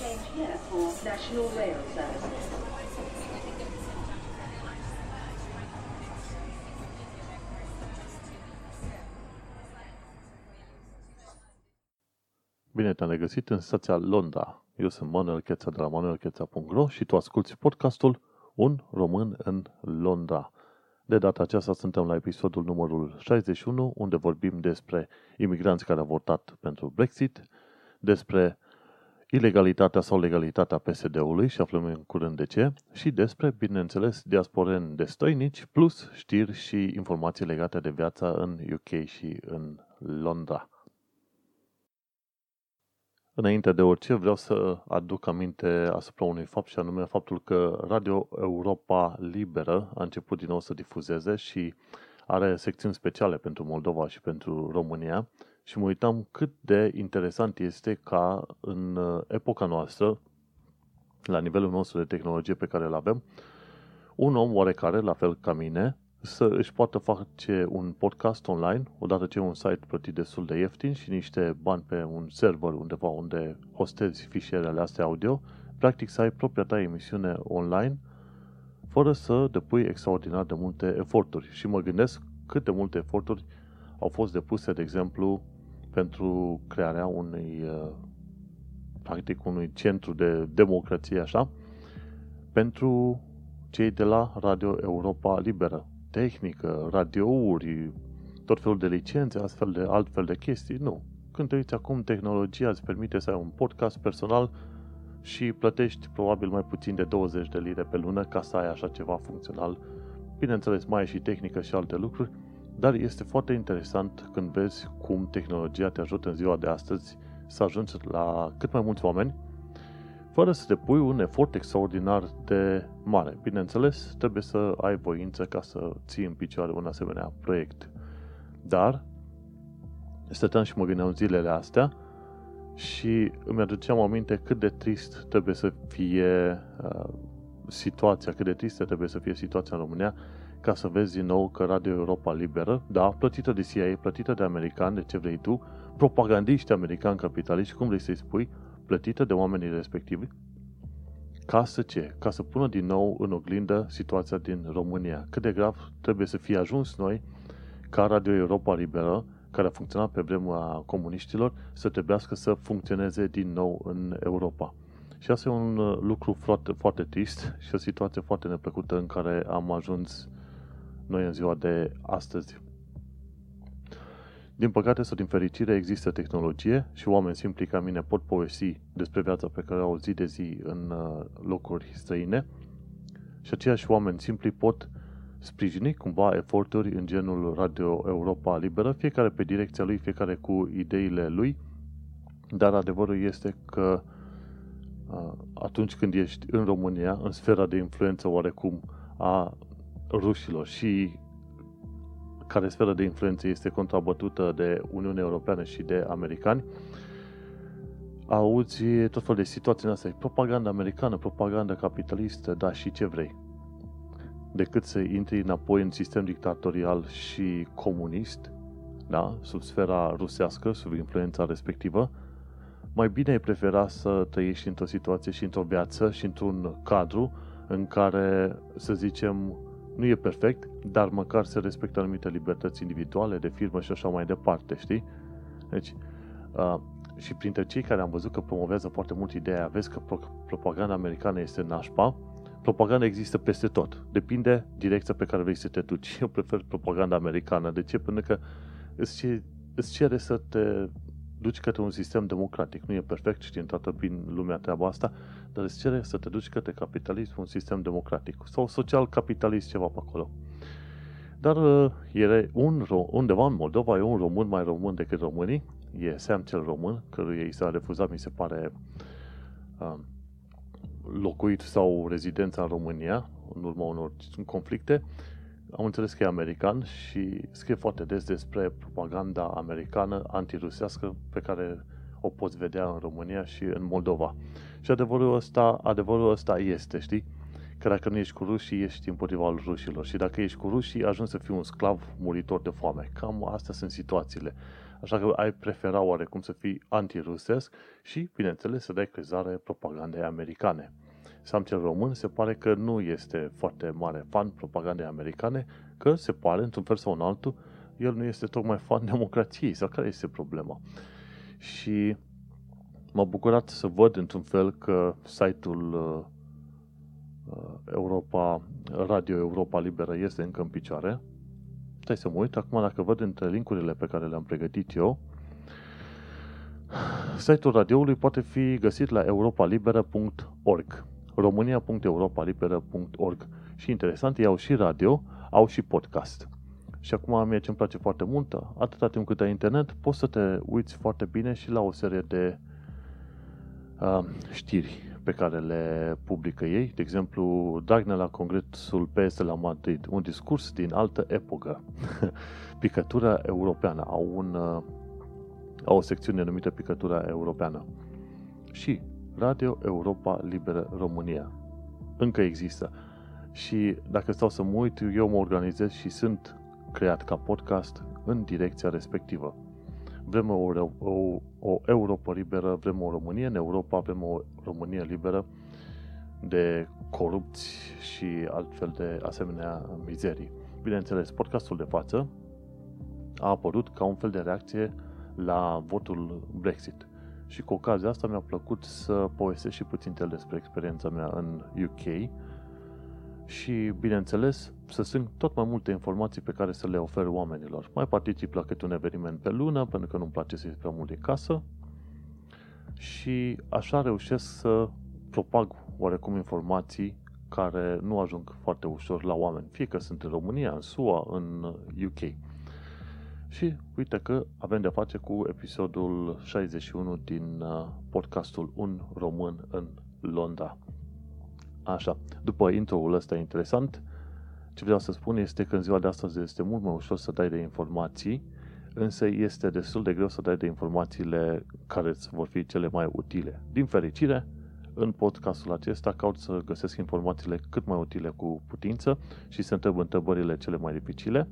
Change here for National Rail Service. Bine te-am regăsit în stația Londra. Eu sunt Manuel Cheța de la manuelcheța.ro și tu asculti podcastul Un român în Londra. De data aceasta suntem la episodul numărul 61, unde vorbim despre imigranți care au votat pentru Brexit, despre ilegalitatea sau legalitatea PSD-ului și aflăm în curând de ce, și despre, bineînțeles, diasporeni destoinici, plus știri și informații legate de viața în UK și în Londra. Înainte de orice, vreau să aduc aminte asupra unui fapt și anume faptul că Radio Europa Liberă a început din nou să difuzeze și are secțiuni speciale pentru Moldova și pentru România și mă uitam cât de interesant este ca în epoca noastră, la nivelul nostru de tehnologie pe care îl avem, un om oarecare, la fel ca mine, să își poată face un podcast online, odată ce un site plătit destul de ieftin și niște bani pe un server undeva unde hostezi fișierele astea audio, practic să ai propria ta emisiune online, fără să depui extraordinar de multe eforturi. Și mă gândesc cât de multe eforturi au fost depuse, de exemplu, pentru crearea unui, uh, practic, unui centru de democrație, așa, pentru cei de la Radio Europa Liberă, tehnică, radiouri, tot felul de licențe, astfel de altfel de chestii. Nu. Când te uiți acum, tehnologia îți permite să ai un podcast personal și plătești probabil mai puțin de 20 de lire pe lună ca să ai așa ceva funcțional. Bineînțeles, mai ai și tehnică și alte lucruri, dar este foarte interesant când vezi cum tehnologia te ajută în ziua de astăzi să ajungi la cât mai mulți oameni fără să depui un efort extraordinar de mare. Bineînțeles, trebuie să ai voință ca să ții în picioare un asemenea proiect. Dar, stăteam și mă gândeam zilele astea și îmi aduceam aminte cât de trist trebuie să fie uh, situația, cât de tristă trebuie să fie situația în România ca să vezi din nou că Radio Europa Liberă, da, plătită de CIA, plătită de americani, de ce vrei tu, propagandiști americani capitaliști, cum vrei să-i spui, plătită de oamenii respectivi, ca să ce? Ca să pună din nou în oglindă situația din România. Cât de grav trebuie să fie ajuns noi ca Radio Europa Liberă, care a funcționat pe vremea comuniștilor, să trebuiască să funcționeze din nou în Europa. Și asta e un uh, lucru foarte, foarte trist și o situație foarte neplăcută în care am ajuns noi în ziua de astăzi. Din păcate sau din fericire există tehnologie și oameni simpli ca mine pot povesti despre viața pe care au zi de zi în uh, locuri străine și aceiași oameni simpli pot sprijini cumva eforturi în genul Radio Europa Liberă, fiecare pe direcția lui, fiecare cu ideile lui, dar adevărul este că uh, atunci când ești în România, în sfera de influență oarecum a rușilor și care sferă de influență este contrabătută de Uniunea Europeană și de americani, auzi tot felul de situații în astea, propaganda americană, propaganda capitalistă, da, și ce vrei. Decât să intri înapoi în sistem dictatorial și comunist, da, sub sfera rusească, sub influența respectivă, mai bine ai prefera să trăiești într-o situație și într-o viață și într-un cadru în care, să zicem, nu e perfect, dar măcar se respectă anumite libertăți individuale, de firmă și așa mai departe, știi? Deci, uh, și printre cei care am văzut că promovează foarte mult ideea, vezi că propaganda americană este nașpa, propaganda există peste tot. Depinde direcția pe care vrei să te duci. Eu prefer propaganda americană. De ce? Pentru că îți, îți cere să te duci către un sistem democratic. Nu e perfect, știm toată prin lumea treaba asta, dar îți cere să te duci către capitalism, un sistem democratic sau social capitalist, ceva pe acolo. Dar uh, e un, undeva în Moldova e un român mai român decât românii, e Sam cel român, căruia i s-a refuzat, mi se pare, uh, locuit sau rezidența în România, în urma unor conflicte, am înțeles că e american și scrie foarte des despre propaganda americană antirusească pe care o poți vedea în România și în Moldova. Și adevărul ăsta, adevărul ăsta este, știi? Că dacă nu ești cu rușii, ești împotriva rușilor. Și dacă ești cu rușii, ajungi să fii un sclav muritor de foame. Cam astea sunt situațiile. Așa că ai prefera oarecum să fii antirusesc și, bineînțeles, să dai crezare propagandei americane. Sam cel român se pare că nu este foarte mare fan propagandei americane, că se pare, într-un fel sau în altul, el nu este tocmai fan democrației, sau care este problema. Și m-a bucurat să văd, într-un fel, că site-ul uh, uh, Europa, Radio Europa Liberă este încă în picioare. Stai să mă uit, acum dacă văd între linkurile pe care le-am pregătit eu, site-ul radioului poate fi găsit la europalibera.org românia.europalibera.org Și interesant, ei au și radio, au și podcast. Și acum mie ce îmi place foarte mult, atâta timp cât ai internet, poți să te uiți foarte bine și la o serie de uh, știri pe care le publică ei. De exemplu, Dragnea la Congresul PS la Madrid, un discurs din altă epocă. Picătura europeană. Au, un, uh, au o secțiune numită Picătura europeană. Și Radio Europa Liberă România. Încă există. Și dacă stau să mă uit, eu mă organizez și sunt creat ca podcast în direcția respectivă. Vrem o, o, o Europa liberă, vrem o Românie în Europa, vrem o Românie liberă de corupți și altfel de asemenea mizerii. Bineînțeles, podcastul de față a apărut ca un fel de reacție la votul Brexit. Și cu ocazia asta mi-a plăcut să povestesc și puțin despre experiența mea în UK și, bineînțeles, să sunt tot mai multe informații pe care să le ofer oamenilor. Mai particip la câte un eveniment pe lună, pentru că nu-mi place să ies prea mult de casă și așa reușesc să propag oarecum informații care nu ajung foarte ușor la oameni, fie că sunt în România, în SUA, în UK. Și uite că avem de-a face cu episodul 61 din uh, podcastul Un Român în Londra. Așa, după intro-ul ăsta interesant, ce vreau să spun este că în ziua de astăzi este mult mai ușor să dai de informații, însă este destul de greu să dai de informațiile care îți vor fi cele mai utile. Din fericire, în podcastul acesta caut să găsesc informațiile cât mai utile cu putință și să întreb întrebările cele mai dificile,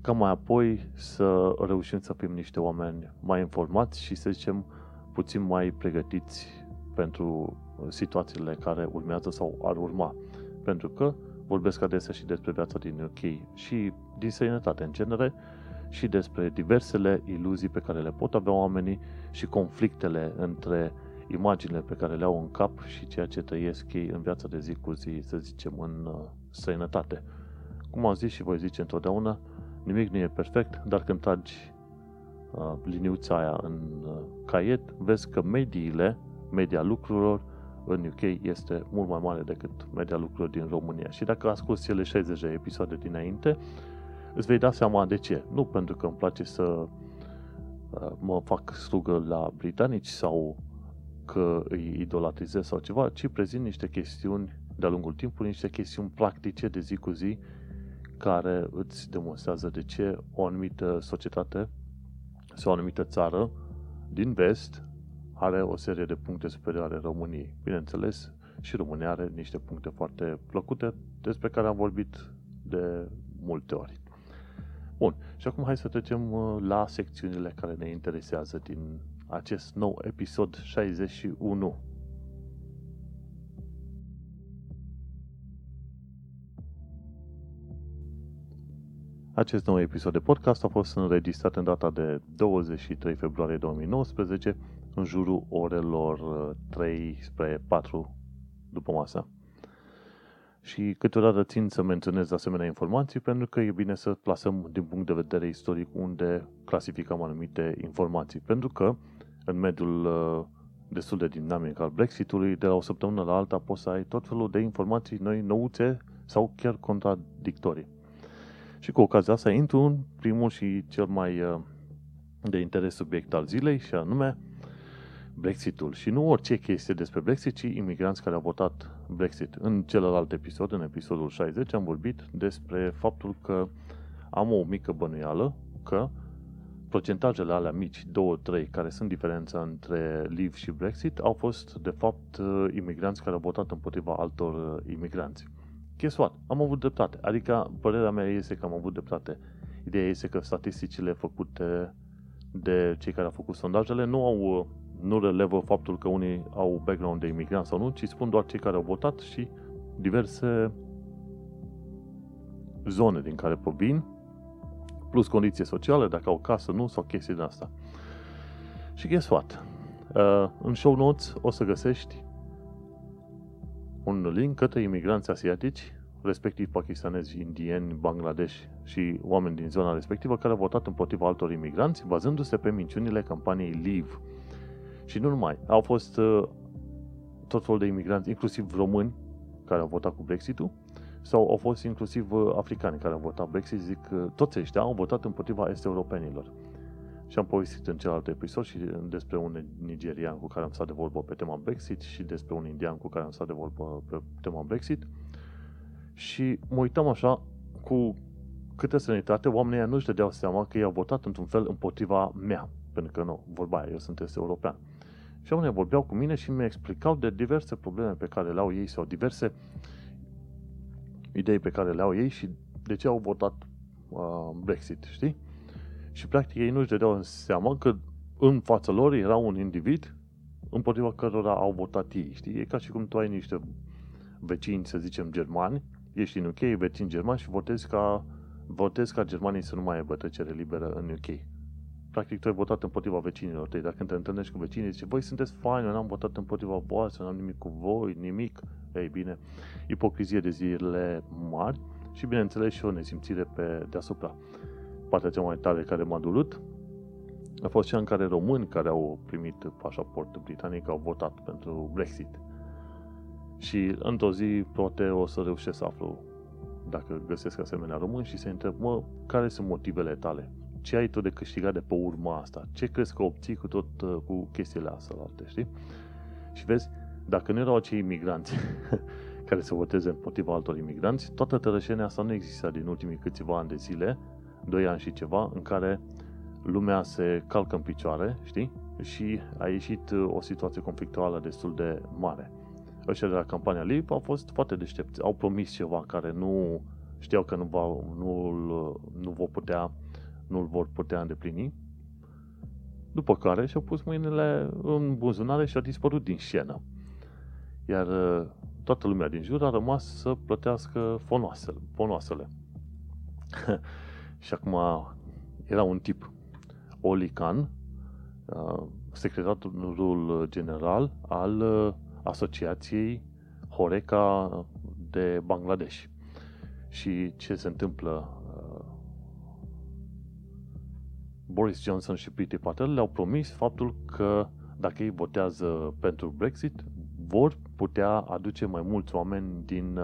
ca mai apoi să reușim să fim niște oameni mai informați și să zicem puțin mai pregătiți pentru situațiile care urmează sau ar urma. Pentru că vorbesc adesea și despre viața din UK și din sănătate în genere și despre diversele iluzii pe care le pot avea oamenii și conflictele între imaginile pe care le au în cap și ceea ce trăiesc ei în viața de zi cu zi, să zicem, în uh, sănătate. Cum am zis și voi zice întotdeauna, nimic nu e perfect, dar când tragi uh, liniuța aia în uh, caiet, vezi că mediile, media lucrurilor, în UK este mult mai mare decât media lucrurilor din România. Și dacă asculti cele 60 de episoade dinainte, îți vei da seama de ce. Nu pentru că îmi place să uh, mă fac slugă la britanici sau că îi idolatrizez sau ceva, ci prezint niște chestiuni de-a lungul timpului, niște chestiuni practice de zi cu zi care îți demonstrează de ce o anumită societate sau o anumită țară din vest are o serie de puncte superioare României. Bineînțeles, și România are niște puncte foarte plăcute despre care am vorbit de multe ori. Bun, și acum hai să trecem uh, la secțiunile care ne interesează din acest nou episod 61. Acest nou episod de podcast a fost înregistrat în data de 23 februarie 2019 în jurul orelor 3 uh, spre 4 după masă. Și câteodată țin să menționez asemenea informații pentru că e bine să plasăm din punct de vedere istoric unde clasificăm anumite informații. Pentru că în mediul uh, destul de dinamic al Brexitului, de la o săptămână la alta poți să ai tot felul de informații noi, nouțe sau chiar contradictorii. Și cu ocazia asta intru în primul și cel mai uh, de interes subiect al zilei și anume Brexitul. Și nu orice chestie despre Brexit, ci imigranți care au votat Brexit. În celălalt episod, în episodul 60, am vorbit despre faptul că am o mică bănuială că procentajele alea mici, 2-3, care sunt diferența între Leave și Brexit, au fost, de fapt, uh, imigranți care au votat împotriva altor uh, imigranți. Guess what? Am avut dreptate. Adică, părerea mea este că am avut dreptate. Ideea este că statisticile făcute de cei care au făcut sondajele nu au nu relevă faptul că unii au background de imigrant sau nu, ci spun doar cei care au votat și diverse zone din care provin, plus condiții sociale, dacă au casă, nu, sau chestii din asta. Și guess what? Uh, în show notes o să găsești un link către imigranți asiatici, respectiv pakistanezi, indieni, Bangladesh și oameni din zona respectivă care au votat împotriva altor imigranți, bazându-se pe minciunile campaniei Leave. Și nu numai, au fost uh, tot felul de imigranți, inclusiv români, care au votat cu Brexit-ul, sau au fost inclusiv uh, africani care au votat Brexit, zic că toți ăștia au votat împotriva est-europenilor. Și am povestit în celălalt episod și despre un nigerian cu care am stat de vorbă pe tema Brexit și despre un indian cu care am stat de vorbă pe tema Brexit. Și mă uitam așa cu câtă sănătate, oamenii nu-și dădeau seama că ei au votat într-un fel împotriva mea. Pentru că nu, vorba aia, eu sunt este european. Și oamenii vorbeau cu mine și mi explicau de diverse probleme pe care le au ei sau diverse idei pe care le au ei și de ce au votat uh, Brexit, știi? Și practic ei nu-și dădeau seama că în fața lor era un individ împotriva cărora au votat ei, știi? E ca și cum tu ai niște vecini, să zicem, germani, ești în UK, vecini germani și votezi ca, votezi ca germanii să nu mai aibă trecere liberă în UK. Practic tu ai votat împotriva vecinilor tăi. Dacă te întâlnești cu vecinii, zice, voi sunteți faini, eu n-am votat împotriva voastră, n-am nimic cu voi, nimic. Ei bine, ipocrizie de zile mari și bineînțeles și o nesimțire pe deasupra partea cea mai tare care m-a durut a fost cea în care români care au primit pașaport britanic au votat pentru Brexit. Și într-o zi, poate o să reușesc să aflu dacă găsesc asemenea români și să întreb, mă, care sunt motivele tale? Ce ai tu de câștigat de pe urma asta? Ce crezi că obții cu tot cu chestiile astea, știi? Și vezi, dacă nu erau acei imigranți care să voteze împotriva altor imigranți, toată tărășenia asta nu exista din ultimii câțiva ani de zile 2 ani și ceva, în care lumea se calcă în picioare, știi? Și a ieșit uh, o situație conflictuală destul de mare. Ăștia de la campania LIP au fost foarte deștepți. Au promis ceva care nu știau că nu, va, nu, nu vor putea, nu vor putea îndeplini. După care și-au pus mâinile în buzunare și au dispărut din scenă. Iar uh, toată lumea din jur a rămas să plătească fonoasele. fonoasele. Și acum era un tip, Oli Khan, uh, secretarul general al uh, Asociației Horeca de Bangladesh. Și ce se întâmplă? Uh, Boris Johnson și Priti Patel le-au promis faptul că dacă ei votează pentru Brexit, vor putea aduce mai mulți oameni din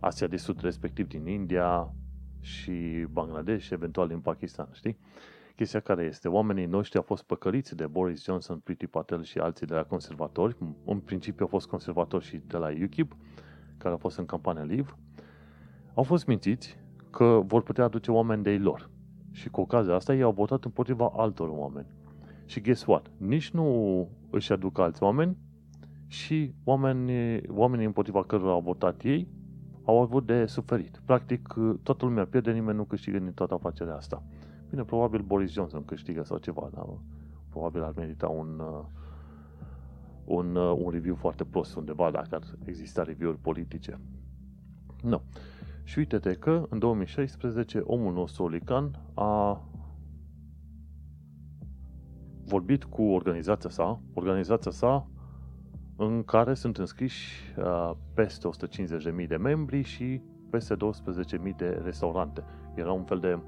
Asia de Sud, respectiv din India, și Bangladesh, eventual din Pakistan, știi? Chestia care este, oamenii noștri au fost păcăliți de Boris Johnson, Priti Patel și alții de la conservatori, în principiu au fost conservatori și de la UKIP, care au fost în campania Leave, au fost mințiți că vor putea aduce oameni de ei lor. Și cu ocazia asta ei au votat împotriva altor oameni. Și guess what? Nici nu își aduc alți oameni și oamenii, oamenii împotriva cărora au votat ei au avut de suferit. Practic, toată lumea pierde, nimeni nu câștigă din toată afacerea asta. Bine, probabil Boris Johnson câștigă sau ceva, dar probabil ar merita un, uh, un, uh, un review foarte prost undeva dacă ar exista review-uri politice. Nu. Și uite-te că în 2016 omul nostru Olican a vorbit cu organizația sa. Organizația sa în care sunt înscriși uh, peste 150.000 de membri și peste 12.000 de restaurante. Era un fel de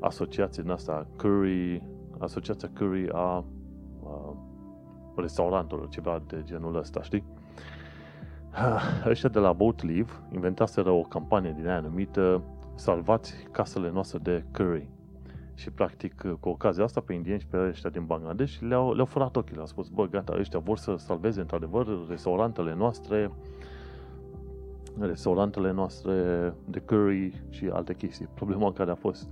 asociație în asta, Curry, asociația Curry a uh, restaurantelor, ceva de genul ăsta, știi? Ăștia de la Boat Leave inventaseră o campanie din aia numită Salvați casele noastre de curry. Și practic cu ocazia asta pe indieni și pe ăștia din Bangladesh le-au, le-au furat ochii, le-au spus, bă, gata, ăștia vor să salveze într-adevăr restaurantele noastre, restaurantele noastre de curry și alte chestii. Problema care a fost,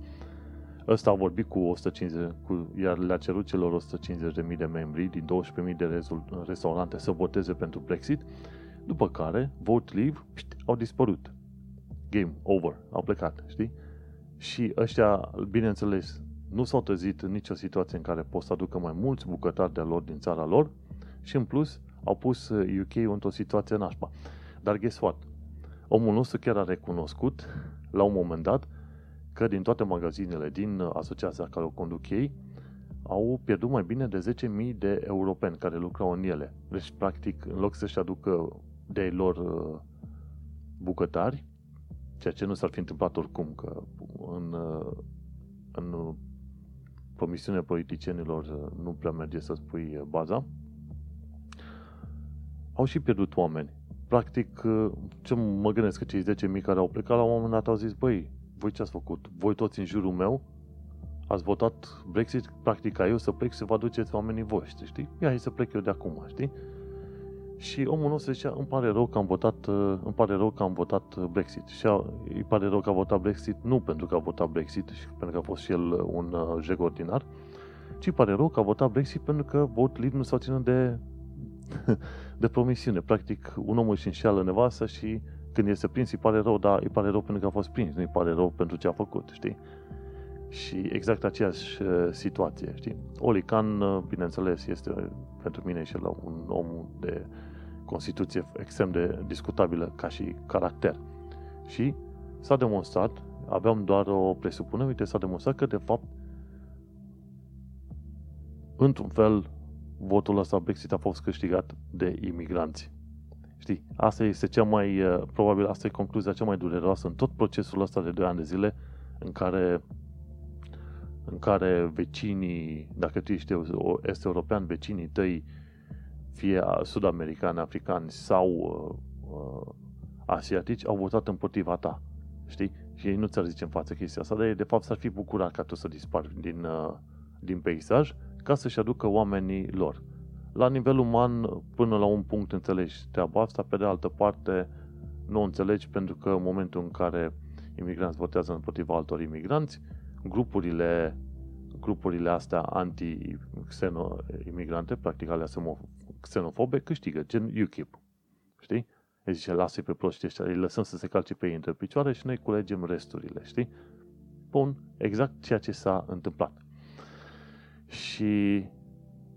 ăsta a vorbit cu 150, cu, iar le-a cerut celor 150.000 de membri din 12.000 de restaurante să voteze pentru Brexit, după care, vote leave, pșt, au dispărut. Game over, au plecat, știi? Și ăștia, bineînțeles, nu s-au trezit în nicio situație în care pot să aducă mai mulți bucătari de lor din țara lor și în plus au pus UK într-o situație nașpa. Dar guess what? Omul nostru chiar a recunoscut la un moment dat că din toate magazinele din asociația care o conduc ei au pierdut mai bine de 10.000 de europeni care lucrau în ele. Deci, practic, în loc să-și aducă de lor uh, bucătari, ceea ce nu s-ar fi întâmplat oricum, că în, uh, în promisiunea politicienilor uh, nu prea merge să spui baza, au și pierdut oameni. Practic, ce mă gândesc că cei 10.000 care au plecat la un moment dat au zis, băi, voi ce ați făcut? Voi toți în jurul meu ați votat Brexit, practic ca eu să plec să vă aduceți oamenii voștri, știi? Ia, hai să plec eu de acum, știi? Și omul nostru zicea, îmi pare rău că am votat, uh, îmi pare rău că am votat uh, Brexit. Și îi pare rău că a votat Brexit, nu pentru că a votat Brexit și pentru că a fost și el uh, un jeg ordinar, ci pare rău că a votat Brexit pentru că vot liber nu s-au ținut de, de promisiune. Practic, un om își înșeală nevastă și când este prins îi pare rău, dar îi pare rău pentru că a fost prins, nu îi pare rău pentru ce a făcut, știi? Și exact aceeași uh, situație, știi? Oli Khan, uh, bineînțeles, este pentru mine și la un om de constituție extrem de discutabilă ca și caracter. Și s-a demonstrat, aveam doar o presupunere, uite, s-a demonstrat că, de fapt, într-un fel, votul ăsta Brexit a fost câștigat de imigranți. Știi, asta este cea mai, uh, probabil asta e concluzia cea mai dureroasă în tot procesul ăsta de 2 ani de zile în care în care vecinii, dacă tu ești este european, vecinii tăi, fie sud-americani, africani sau uh, uh, asiatici, au votat împotriva ta. Știi? Și ei nu ți-ar zice în față chestia asta, dar ei de fapt s-ar fi bucurat ca tu să dispari din, uh, din peisaj ca să-și aducă oamenii lor. La nivel uman, până la un punct înțelegi treaba asta, pe de altă parte nu o înțelegi pentru că în momentul în care imigranți votează împotriva altor imigranți, grupurile, grupurile astea anti-imigrante, practic alea xenofobe, câștigă, gen UKIP. Știi? Îi zice, lasă pe proști ăștia, îi lăsăm să se calce pe ei între picioare și noi culegem resturile, știi? Bun, exact ceea ce s-a întâmplat. Și,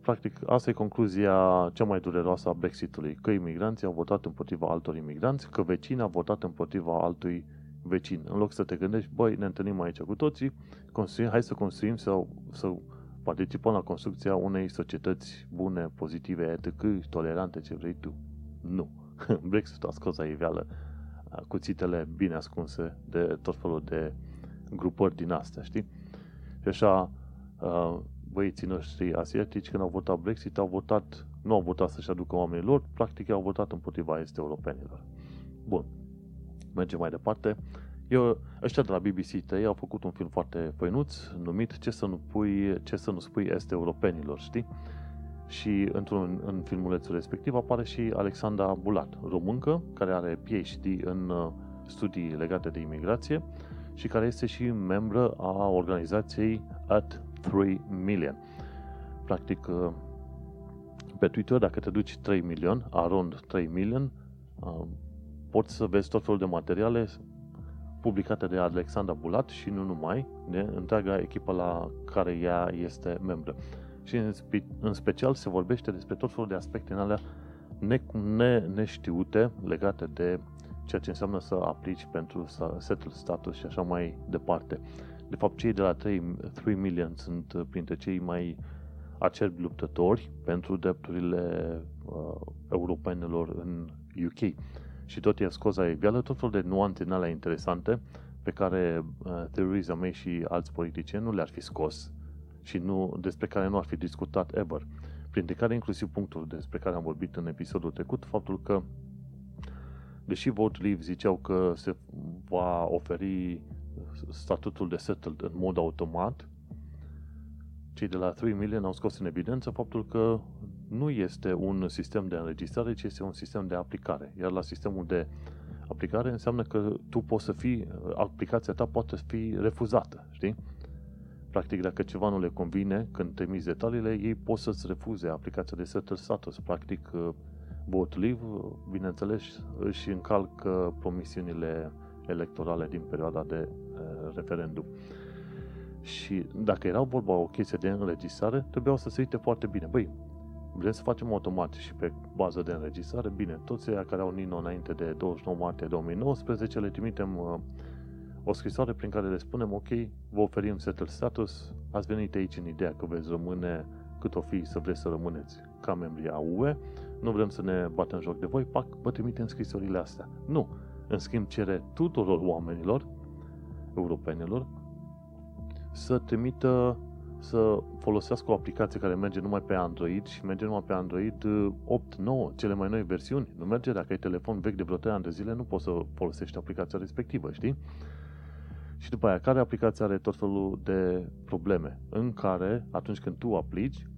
practic, asta e concluzia cea mai dureroasă a Brexitului, că imigranții au votat împotriva altor imigranți, că vecinii au votat împotriva altui vecin. În loc să te gândești, băi, ne întâlnim aici cu toții, construim, hai să construim sau să participăm la construcția unei societăți bune, pozitive, etc., tolerante, ce vrei tu. Nu. Brexit a scos la iveală cuțitele bine ascunse de tot felul de grupări din astea, știi? Și așa, băieții noștri asiatici, când au votat Brexit, au votat, nu au votat să-și aducă oamenii lor, practic au votat împotriva este europenilor. Bun mergem mai departe. Eu, ăștia de la BBC tăi au făcut un film foarte făinuț, numit Ce să nu, pui, ce să nu spui este europenilor, știi? Și într-un în filmulețul respectiv apare și Alexandra Bulat, româncă, care are PhD în uh, studii legate de imigrație și care este și membră a organizației At 3 Million. Practic, uh, pe Twitter, dacă te duci 3 million, around 3 million, uh, poți să vezi tot felul de materiale publicate de Alexandra Bulat și nu numai, de întreaga echipă la care ea este membră. Și în, spe- în special se vorbește despre tot felul de aspecte în alea ne- ne- neștiute legate de ceea ce înseamnă să aplici pentru setul status și așa mai departe. De fapt, cei de la 3, 3 million sunt printre cei mai acerbi luptători pentru drepturile uh, europenilor în UK și tot i-a scos la iveală tot felul de nuanțe în alea interesante pe care uh, Theresa May și alți politicieni nu le-ar fi scos și nu, despre care nu ar fi discutat ever. Printre care inclusiv punctul despre care am vorbit în episodul trecut, faptul că deși Vote Leave ziceau că se va oferi statutul de settled în mod automat, cei de la 3 million au scos în evidență faptul că nu este un sistem de înregistrare, ci este un sistem de aplicare. Iar la sistemul de aplicare înseamnă că tu poți să fii, aplicația ta poate fi refuzată, știi? Practic, dacă ceva nu le convine, când trimiți detaliile, ei pot să-ți refuze aplicația de settle status. Practic, vote leave, bineînțeles, își încalcă promisiunile electorale din perioada de referendum. Și dacă era vorba o chestie de înregistrare, trebuiau să se uite foarte bine. Băi, vrem să facem automat și pe bază de înregistrare, bine, toți cei care au Nino înainte de 29 martie 2019 le trimitem uh, o scrisoare prin care le spunem, ok, vă oferim settle status, ați venit aici în ideea că veți rămâne cât o fi să vreți să rămâneți ca membri a UE, nu vrem să ne batem joc de voi, pac, vă trimitem scrisorile astea. Nu. În schimb, cere tuturor oamenilor, europenilor, să trimită să folosească o aplicație care merge numai pe Android și merge numai pe Android 8, 9, cele mai noi versiuni. Nu merge dacă ai telefon vechi de vreo 3 ani de zile, nu poți să folosești aplicația respectivă, știi? Și după aia, care aplicație are tot felul de probleme în care, atunci când tu aplici,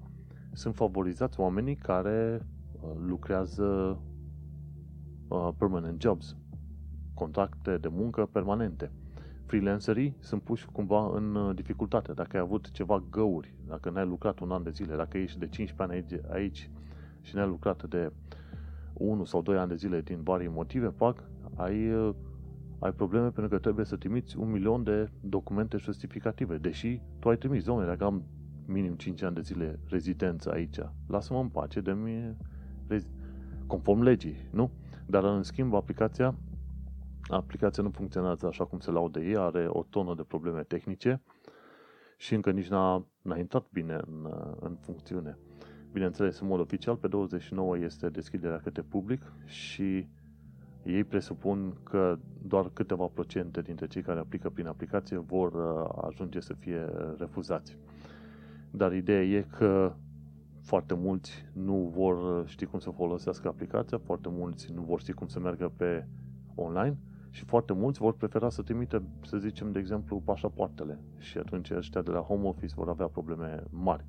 sunt favorizați oamenii care uh, lucrează uh, permanent jobs, contracte de muncă permanente. Freelancerii sunt puși cumva în uh, dificultate. Dacă ai avut ceva găuri, dacă n-ai lucrat un an de zile, dacă ești de 15 ani aici, aici și n-ai lucrat de 1 sau 2 ani de zile din vari motive, pac, ai, ai probleme pentru că trebuie să trimiți un milion de documente justificative. Deși tu ai trimis, domnule, dacă am minim 5 ani de zile rezidență aici. Lasă-mă în pace de mine, conform legii, nu? Dar în schimb aplicația aplicația nu funcționează așa cum se laudă ei, are o tonă de probleme tehnice și încă nici n-a, n-a intrat bine în, în funcțiune. Bineînțeles, în mod oficial, pe 29 este deschiderea către public și ei presupun că doar câteva procente dintre cei care aplică prin aplicație vor uh, ajunge să fie refuzați. Dar ideea e că foarte mulți nu vor ști cum să folosească aplicația, foarte mulți nu vor ști cum să meargă pe online și foarte mulți vor prefera să trimite, să zicem, de exemplu, pașapoartele și atunci ăștia de la home office vor avea probleme mari.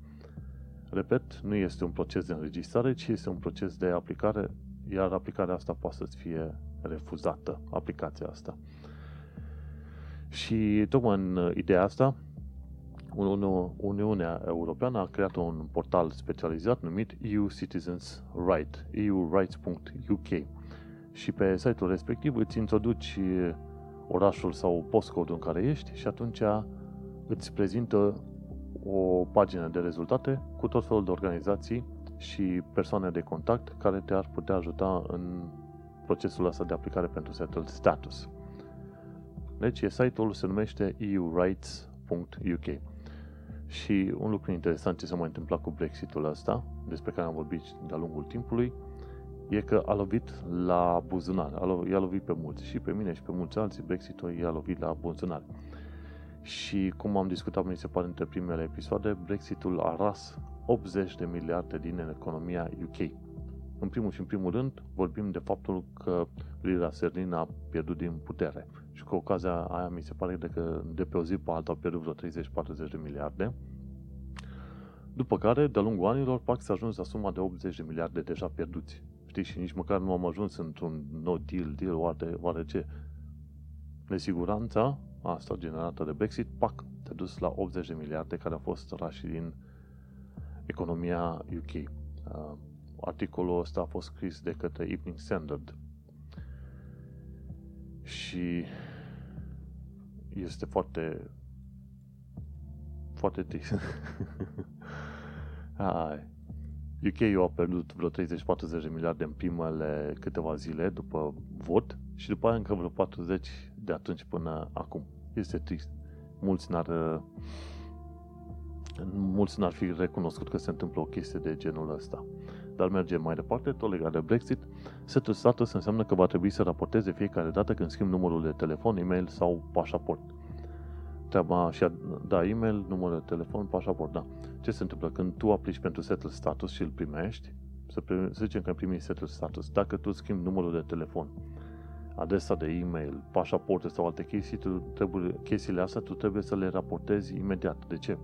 Repet, nu este un proces de înregistrare, ci este un proces de aplicare, iar aplicarea asta poate să fie refuzată, aplicația asta. Și tocmai în ideea asta, Uniunea Europeană a creat un portal specializat numit EU Citizens Right, eurights.uk și pe site-ul respectiv îți introduci orașul sau postcode în care ești și atunci îți prezintă o pagină de rezultate cu tot felul de organizații și persoane de contact care te-ar putea ajuta în procesul ăsta de aplicare pentru settled status. Deci site-ul se numește eurights.uk. Și un lucru interesant ce s-a mai întâmplat cu Brexitul ăsta, despre care am vorbit de-a lungul timpului, e că a lovit la buzunar, i-a lovit pe mulți, și pe mine și pe mulți alții, Brexitul i-a lovit la buzunar. Și cum am discutat, mi se pare, între primele episoade, Brexitul a ras 80 de miliarde din economia UK. În primul și în primul rând, vorbim de faptul că lira sterlină a pierdut din putere și cu ocazia aia mi se pare de că de pe o zi pe alta au pierdut vreo 30-40 de miliarde. După care, de-a lungul anilor, pac s-a ajuns la suma de 80 de miliarde deja pierduți. Știi? Și nici măcar nu am ajuns într-un no deal, deal, oare, oare ce. Nesiguranța asta generată de Brexit, pac, te dus la 80 de miliarde care au fost rași din economia UK. Uh, articolul ăsta a fost scris de către Evening Standard. Și este foarte foarte trist. Hai. UK a pierdut vreo 30-40 de miliarde în primele câteva zile după vot și după aia încă vreo 40 de atunci până acum. Este trist. Mulți n-ar mulți n-ar fi recunoscut că se întâmplă o chestie de genul ăsta. Dar mergem mai departe, tot legat de Brexit. Setul status înseamnă că va trebui să raporteze fiecare dată când schimb numărul de telefon, e-mail sau pașaport. Treaba și da, e-mail, număr de telefon, pașaport, da. Ce se întâmplă? Când tu aplici pentru setul status și îl primești, să, primi, să zicem că primi setul status, dacă tu schimbi numărul de telefon, adresa de e-mail, pașaportul sau alte chestii, tu trebuie, chestiile astea tu trebuie să le raportezi imediat. De ce?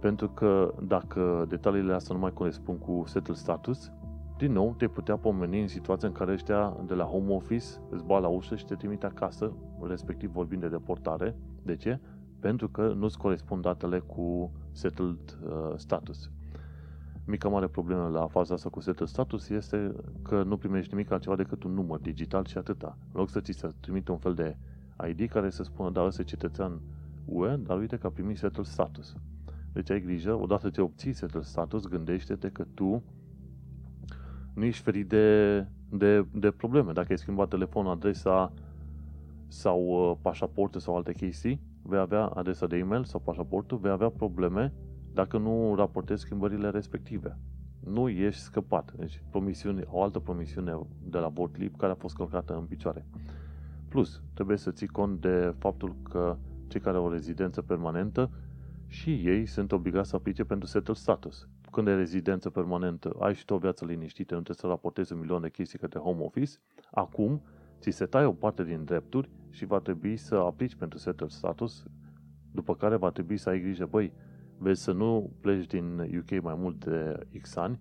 Pentru că dacă detaliile astea nu mai corespund cu setul status, din nou te putea pomeni în situația în care ăștia de la home office îți ba la ușă și te trimite acasă, respectiv vorbind de deportare. De ce? Pentru că nu-ți corespund datele cu settled uh, status. Mica mare problemă la faza asta cu settled status este că nu primești nimic altceva decât un număr digital și atâta. În loc să ți se trimite un fel de ID care să spună, da, ăsta e cetățean UE, dar uite că a primit settled status. Deci ai grijă, odată ce obții settled status, gândește-te că tu nu ești ferit de, de, de probleme. Dacă ai schimbat telefonul, adresa sau uh, pașaportul sau alte chestii, vei avea adresa de e-mail sau pașaportul, vei avea probleme dacă nu raportezi schimbările respective. Nu ești scăpat. Deci promisiune, o altă promisiune de la Bortlib care a fost călcată în picioare. Plus, trebuie să ții cont de faptul că cei care au o rezidență permanentă și ei sunt obligați să aplice pentru settled status. Când ai rezidență permanentă, ai și tu o viață liniștită, nu trebuie să raportezi un milion de chestii către home office. Acum, ți se taie o parte din drepturi și va trebui să aplici pentru settled status, după care va trebui să ai grijă, băi, vezi să nu pleci din UK mai mult de X ani,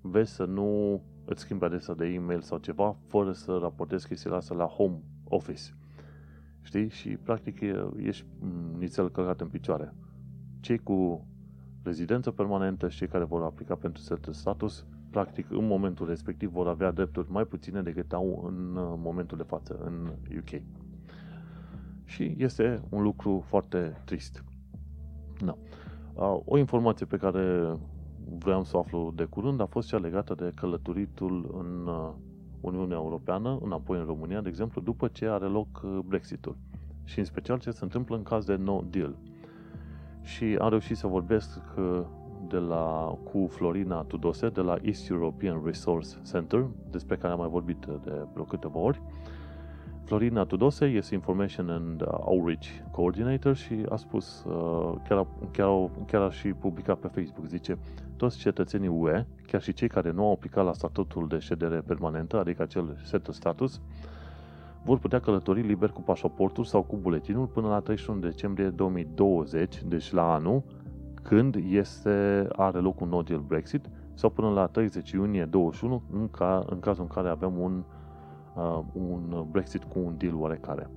vezi să nu îți schimbi adresa de e-mail sau ceva, fără să raportezi chestiile astea la home office. Știi? Și practic ești nițel călcat în picioare. Cei cu rezidență permanentă și cei care vor aplica pentru settled status, practic în momentul respectiv vor avea drepturi mai puține decât au în momentul de față în UK. Și este un lucru foarte trist. No. O informație pe care vreau să o aflu de curând a fost cea legată de călătoritul în Uniunea Europeană, înapoi în România, de exemplu, după ce are loc uh, Brexitul. Și în special ce se întâmplă în caz de no deal. Și am reușit să vorbesc uh, de la, cu Florina Tudose de la East European Resource Center, despre care am mai vorbit de vreo câteva ori. Florina Tudose este Information and Outreach Coordinator și a spus, uh, chiar, chiar, chiar a și publicat pe Facebook, zice, toți cetățenii UE, chiar și cei care nu au aplicat la statutul de ședere permanentă, adică acel settled status, vor putea călători liber cu pașaportul sau cu buletinul până la 31 decembrie 2020, deci la anul, când este, are loc un no deal Brexit, sau până la 30 iunie 2021, în, ca, în cazul în care avem un, uh, un Brexit cu un deal oarecare.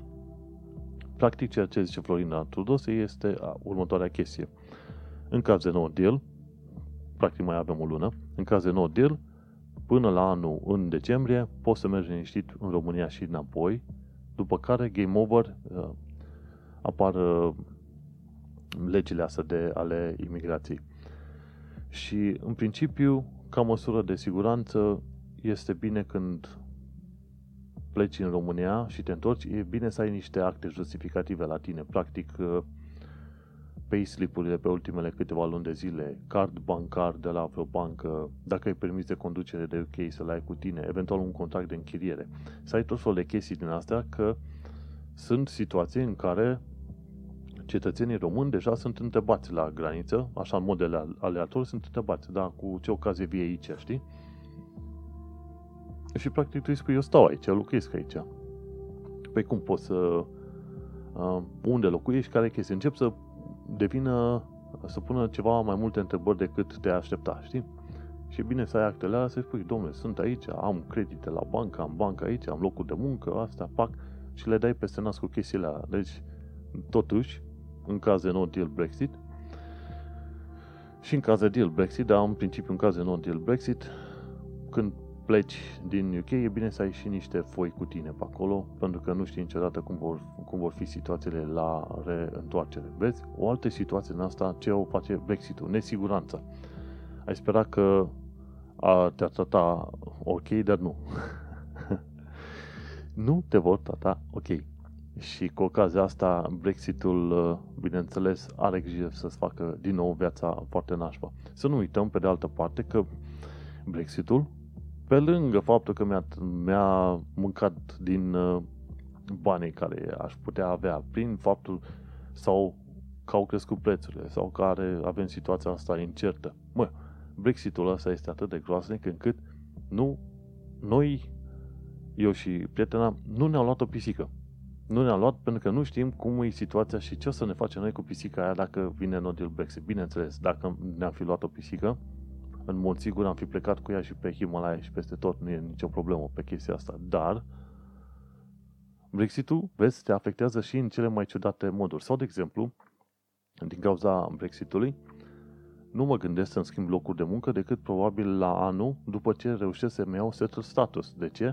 Practic, ceea ce zice Florina Tudose este uh, următoarea chestie. În caz de no deal, practic mai avem o lună, în caz de no deal, până la anul, în decembrie, poți să mergi liniștit în România și înapoi, după care, game over, uh, apar uh, legile astea de, ale imigrației. Și, în principiu, ca măsură de siguranță, este bine când pleci în România și te întorci, e bine să ai niște acte justificative la tine. Practic, uh, payslip-urile pe ultimele câteva luni de zile, card bancar de la vreo bancă, dacă ai permis de conducere de UK să le ai cu tine, eventual un contract de închiriere. Să ai tot felul de chestii din astea că sunt situații în care cetățenii români deja sunt întrebați la graniță, așa în mod aleator sunt întrebați, da, cu ce ocazie vii aici, știi? Și practic trebuie să spui, eu stau aici, eu locuiesc aici. Păi cum poți să... Uh, unde locuiești, care e chestia? Încep să devină, să pună ceva mai multe întrebări decât te aștepta, știi? Și bine să ai actele alea, să spui, domnule, sunt aici, am credite la bancă, am bancă aici, am locul de muncă, asta, pac, și le dai peste nas cu chestiile alea. Deci, totuși, în caz de no deal Brexit, și în caz de deal Brexit, dar în principiu în caz de no deal Brexit, când pleci din UK, e bine să ai și niște foi cu tine pe acolo, pentru că nu știi niciodată cum vor, cum vor fi situațiile la reîntoarcere. Vezi? O altă situație în asta, ce o face Brexit-ul? Nesiguranța. Ai spera că a, te-ar trata ok, dar nu. nu te vor trata ok. Și cu ocazia asta, Brexitul, bineînțeles, are grijă să-ți facă din nou viața foarte nașpa. Să nu uităm, pe de altă parte, că Brexitul pe lângă faptul că mi-a, mi-a mâncat din uh, banii care aș putea avea, prin faptul sau că au crescut prețurile sau care avem situația asta incertă. Mă, Brexitul ăsta este atât de groaznic încât nu, noi, eu și prietena, nu ne-am luat o pisică. Nu ne-am luat pentru că nu știm cum e situația și ce o să ne facem noi cu pisica aia dacă vine no deal Brexit. Bineînțeles, dacă ne-am fi luat o pisică, în mod sigur am fi plecat cu ea și pe Himalaya și peste tot, nu e nicio problemă pe chestia asta. Dar Brexitul, vezi, te afectează și în cele mai ciudate moduri. Sau, de exemplu, din cauza Brexitului, nu mă gândesc să-mi schimb locuri de muncă decât probabil la anul după ce reușesc să-mi iau settled status. De ce?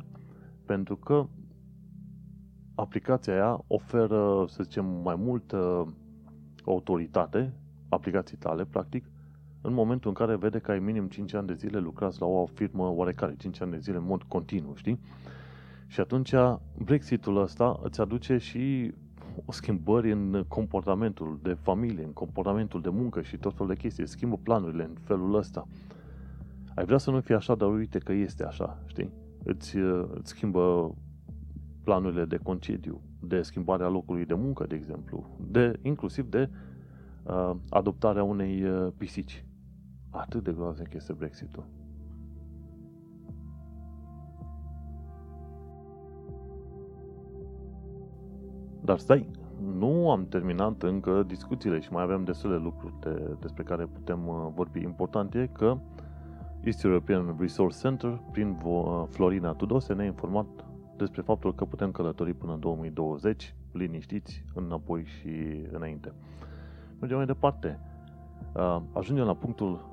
Pentru că aplicația aia oferă, să zicem, mai multă autoritate, aplicații tale, practic, în momentul în care vede că ai minim 5 ani de zile lucrați la o firmă oarecare, 5 ani de zile în mod continuu, știi? Și atunci Brexitul ăsta îți aduce și o schimbări în comportamentul de familie, în comportamentul de muncă și tot felul de chestii. Schimbă planurile în felul ăsta. Ai vrea să nu fie așa, dar uite că este așa, știi? Îți, îți schimbă planurile de concediu, de schimbarea locului de muncă, de exemplu, de, inclusiv de uh, adoptarea unei uh, pisici. Atât de groaznic este Brexitul. Dar stai, nu am terminat încă discuțiile și mai avem destule lucruri de, despre care putem uh, vorbi. Important e că East European Resource Center, prin uh, Florina Tudose, ne-a informat despre faptul că putem călători până în 2020, liniștiți, înapoi și înainte. Mergem mai departe. Uh, ajungem la punctul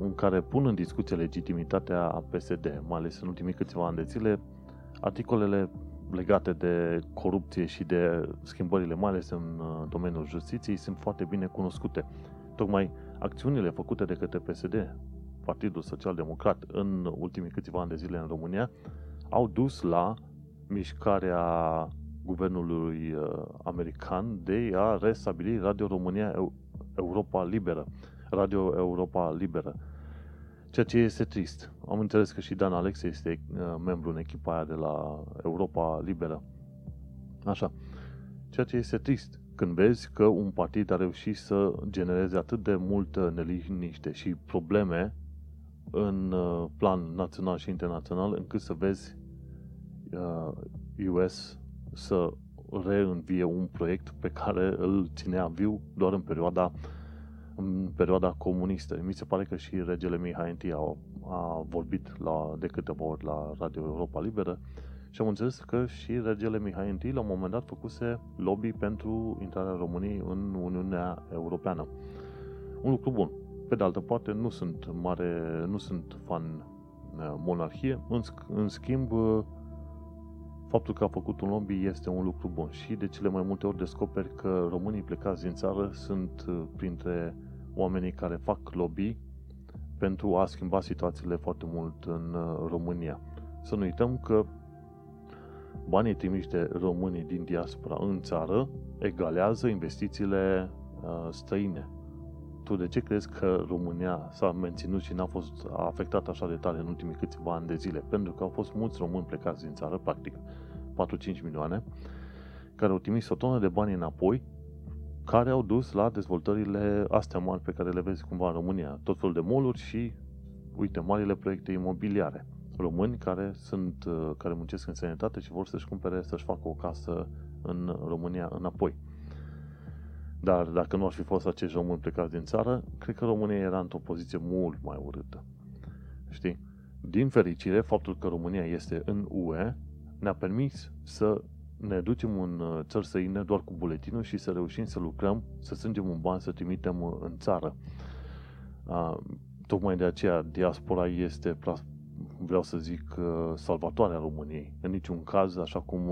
în care pun în discuție legitimitatea PSD, mai ales în ultimii câțiva ani de zile, articolele legate de corupție și de schimbările, mai ales în uh, domeniul justiției, sunt foarte bine cunoscute. Tocmai acțiunile făcute de către PSD, Partidul Social Democrat, în ultimii câțiva ani de zile în România, au dus la mișcarea guvernului uh, american de a restabili Radio România Europa Liberă. Radio Europa Liberă. Ceea ce este trist. Am înțeles că și Dan Alex este uh, membru în echipa aia de la Europa Liberă. Așa. Ceea ce este trist. Când vezi că un partid a reușit să genereze atât de multă neliniște și probleme în uh, plan național și internațional, încât să vezi US uh, să reînvie un proiect pe care îl ținea viu doar în perioada în perioada comunistă. Mi se pare că și regele Mihai I a, a vorbit la, de câteva ori la Radio Europa Liberă și am înțeles că și regele Mihai I la un moment dat făcuse lobby pentru intrarea României în Uniunea Europeană. Un lucru bun. Pe de altă parte, nu sunt mare, nu sunt fan uh, monarhie, în, în schimb, uh, faptul că a făcut un lobby este un lucru bun și de cele mai multe ori descoperi că românii plecați din țară sunt uh, printre oamenii care fac lobby pentru a schimba situațiile foarte mult în uh, România. Să nu uităm că banii trimiși de românii din diaspora în țară egalează investițiile uh, străine. Tu de ce crezi că România s-a menținut și n-a fost afectată așa de tare în ultimii câțiva ani de zile? Pentru că au fost mulți români plecați din țară, practic 4-5 milioane, care au trimis o tonă de bani înapoi care au dus la dezvoltările astea mari pe care le vezi cumva în România. Tot felul de moluri și, uite, marile proiecte imobiliare. Români care sunt, uh, care muncesc în sănătate și vor să-și cumpere, să-și facă o casă în România înapoi. Dar dacă nu ar fi fost acești români plecați din țară, cred că România era într-o poziție mult mai urâtă. Știi? Din fericire, faptul că România este în UE ne-a permis să ne ducem în uh, țări săine doar cu buletinul și să reușim să lucrăm, să strângem un ban, să trimitem uh, în țară. Tocmai de aceea diaspora este, vreau să zic, uh, salvatoarea României. În niciun caz, așa cum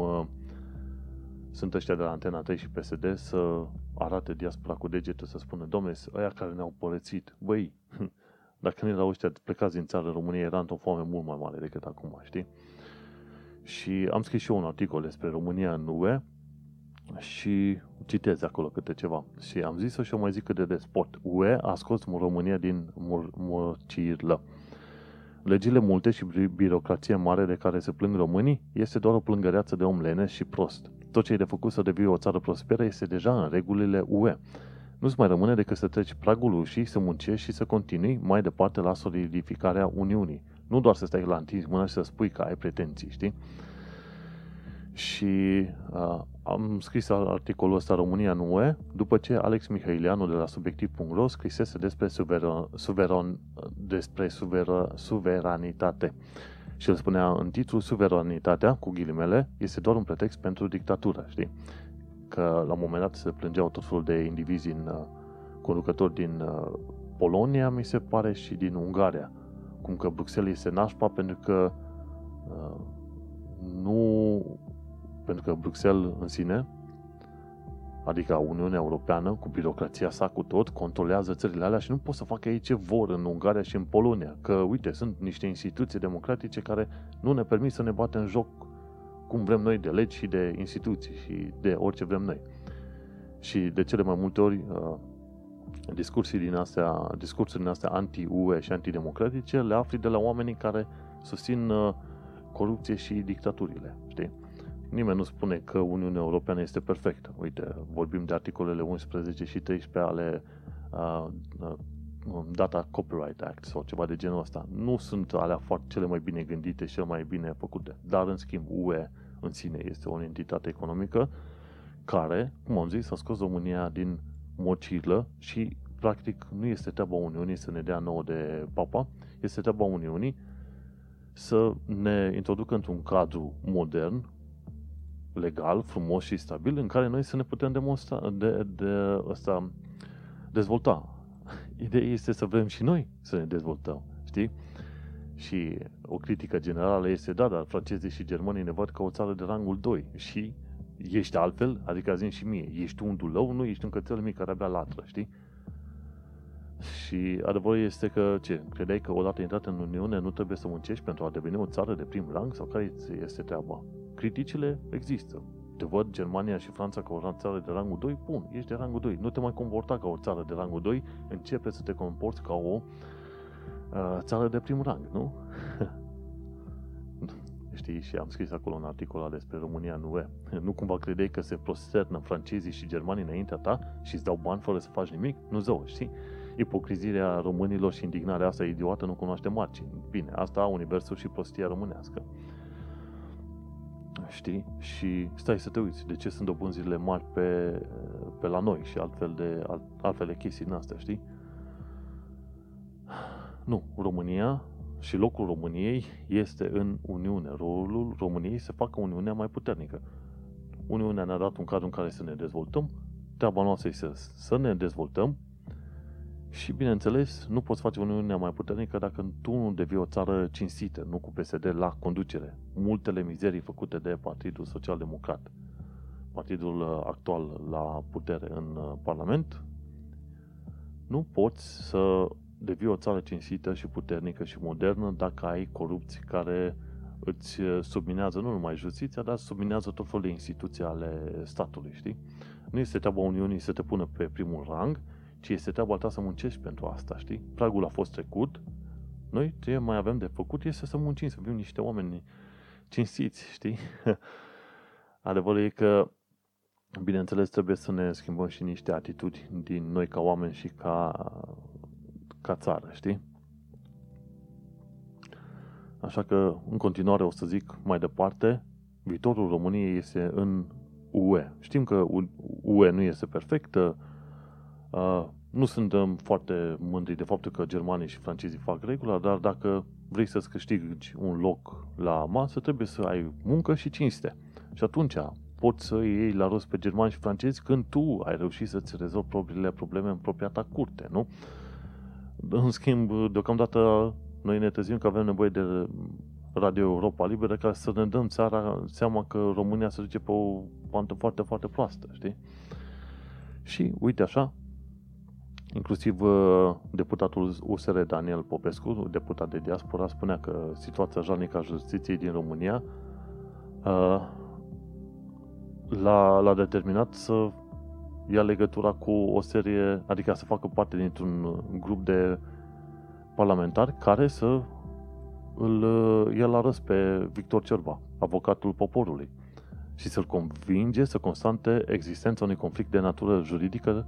sunt ăștia de la Antena 3 și PSD, să arate diaspora cu degetul, să spună, domne, ăia care ne-au părățit, băi, dacă nu erau ăștia plecați din țară, România era într-o foame mult mai mare decât acum, știi? Și am scris și eu un articol despre România în UE și citez acolo câte ceva. Și am zis-o și o mai zic cât de despot. UE a scos România din murcirlă. Legile multe și birocrație mare de care se plâng românii este doar o plângăreață de om lenes și prost. Tot ce e de făcut să devii o țară prosperă este deja în regulile UE. Nu-ți mai rămâne decât să treci pragul ușii, să muncești și să continui mai departe la solidificarea Uniunii. Nu doar să stai la întins mâna și să spui că ai pretenții, știi? Și uh, am scris articolul ăsta România în UE după ce Alex Mihaileanu de la subiectiv.ro scrisese despre, suveran, suveran, despre suver, suveranitate. Și el spunea în titlu, suveranitatea, cu ghilimele, este doar un pretext pentru dictatură, știi? Că la un moment dat se plângeau tot felul de indivizi în uh, conducători din uh, Polonia, mi se pare, și din Ungaria cum că Bruxelles este nașpa pentru că uh, nu pentru că Bruxelles în sine Adică Uniunea Europeană, cu birocrația sa cu tot, controlează țările alea și nu pot să facă ei ce vor în Ungaria și în Polonia. Că, uite, sunt niște instituții democratice care nu ne permit să ne batem în joc cum vrem noi de legi și de instituții și de orice vrem noi. Și de cele mai multe ori, uh, discursii din astea, discursurile din astea anti-UE și antidemocratice le afli de la oamenii care susțin uh, corupție și dictaturile, știi? Nimeni nu spune că Uniunea Europeană este perfectă. Uite, vorbim de articolele 11 și 13 ale uh, uh, Data Copyright Act sau ceva de genul ăsta. Nu sunt alea foarte cele mai bine gândite și cele mai bine făcute. Dar, în schimb, UE în sine este o entitate economică care, cum am zis, a scos România din mocilă și, practic, nu este treaba Uniunii să ne dea nouă de papa, este treaba Uniunii să ne introducă într-un cadru modern, legal, frumos și stabil, în care noi să ne putem demonstra, de, de ăsta, dezvolta. Ideea este să vrem și noi să ne dezvoltăm, știi? Și o critică generală este, da, dar francezii și germanii ne văd ca o țară de rangul 2 și ești altfel, adică zim și mie, ești un dulău, nu ești un cățel mic care abia latră, știi? Și adevărul este că, ce, credeai că odată intrat în Uniune nu trebuie să muncești pentru a deveni o țară de prim rang sau care este treaba? Criticile există. Te văd Germania și Franța ca o țară de rangul 2, bun, ești de rangul 2. Nu te mai comporta ca o țară de rangul 2, începe să te comporți ca o uh, țară de prim rang, nu? Știi, și am scris acolo un articol despre România în UE. Nu cumva credeai că se prosternă francezii și germanii înaintea ta și îți dau bani fără să faci nimic? Nu zău, știi? Ipocrizirea românilor și indignarea asta idiotă nu cunoaște margini. Bine, asta a universul și prostia românească. Știi? Și stai să te uiți, de ce sunt dobânzile mari pe, pe la noi și altfel de, altfel de chestii din astea, știi? Nu, România și locul României este în Uniune. Rolul României să facă Uniunea mai puternică. Uniunea ne-a dat un cadru în care să ne dezvoltăm, treaba noastră este să ne dezvoltăm și, bineînțeles, nu poți face Uniunea mai puternică dacă tu nu devii o țară cinstită, nu cu PSD la conducere. Multele mizerii făcute de Partidul Social Democrat, partidul uh, actual la putere în uh, Parlament, nu poți să devii o țară cinstită și puternică și modernă dacă ai corupți care îți uh, subminează nu numai justiția, dar subminează tot felul de instituții ale statului, știi? Nu este treaba Uniunii să te pună pe primul rang, ci este treaba ta să muncești pentru asta, știi? Pragul a fost trecut, noi ce mai avem de făcut este să muncim, să fim niște oameni cinstiți, știi? Adevărul e că, bineînțeles, trebuie să ne schimbăm și niște atitudini din noi ca oameni și ca, ca țară, știi? Așa că, în continuare, o să zic mai departe, viitorul României este în UE. Știm că UE nu este perfectă, Uh, nu suntem foarte mândri de faptul că germanii și francezii fac regula, dar dacă vrei să-ți câștigi un loc la masă, trebuie să ai muncă și cinste. Și atunci poți să iei la rost pe germani și francezi când tu ai reușit să-ți rezolvi propriile probleme în propria ta curte, nu? În schimb, deocamdată noi ne trezim că avem nevoie de Radio Europa Liberă ca să ne dăm țara, seama că România se duce pe o pantă foarte, foarte proastă, știi? Și uite așa, Inclusiv uh, deputatul USR Daniel Popescu, deputat de diaspora, spunea că situația jalnică a justiției din România uh, l-a, l-a determinat să ia legătura cu o serie, adică să facă parte dintr-un grup de parlamentari care să îl uh, ia la răs pe Victor Cerba, avocatul poporului, și să-l convinge să constante existența unui conflict de natură juridică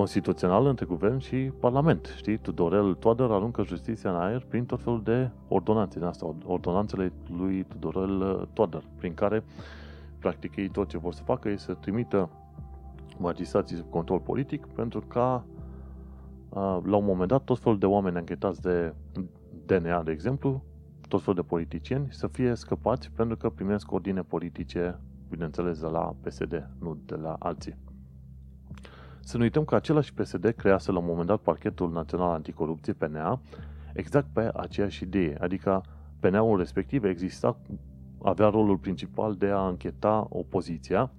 constituțional între guvern și parlament. Știi, Tudorel Toader aruncă justiția în aer prin tot felul de ordonanțe din asta, ordonanțele lui Tudorel uh, Toader, prin care practic ei tot ce vor să facă este să trimită magistrații sub control politic pentru ca uh, la un moment dat tot felul de oameni anchetați de DNA, de exemplu, tot felul de politicieni să fie scăpați pentru că primesc ordine politice, bineînțeles, de la PSD, nu de la alții. Să nu uităm că același PSD crease la un moment dat Parchetul Național Anticorupție, PNA, exact pe aceeași idee, adică PNA-ul respectiv exista, avea rolul principal de a încheta opoziția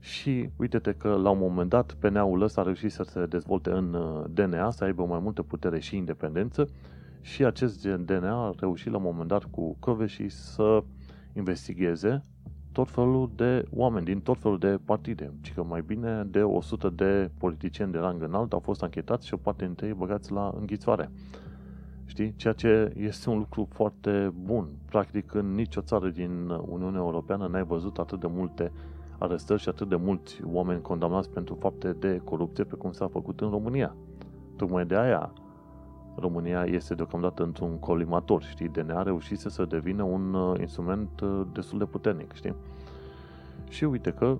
Și uite-te că la un moment dat PNA-ul ăsta a reușit să se dezvolte în uh, DNA, să aibă mai multă putere și independență și acest DNA a reușit la un moment dat cu și să investigheze tot felul de oameni din tot felul de partide. Ci că mai bine de 100 de politicieni de rang înalt au fost anchetați și o parte dintre ei băgați la înghițoare. Știi? Ceea ce este un lucru foarte bun. Practic, în nicio țară din Uniunea Europeană n-ai văzut atât de multe arestări și atât de mulți oameni condamnați pentru fapte de corupție pe cum s-a făcut în România. Tocmai de aia România este deocamdată într-un colimator, știi? DNA a reușit să devină un uh, instrument uh, destul de puternic, știi? Și uite că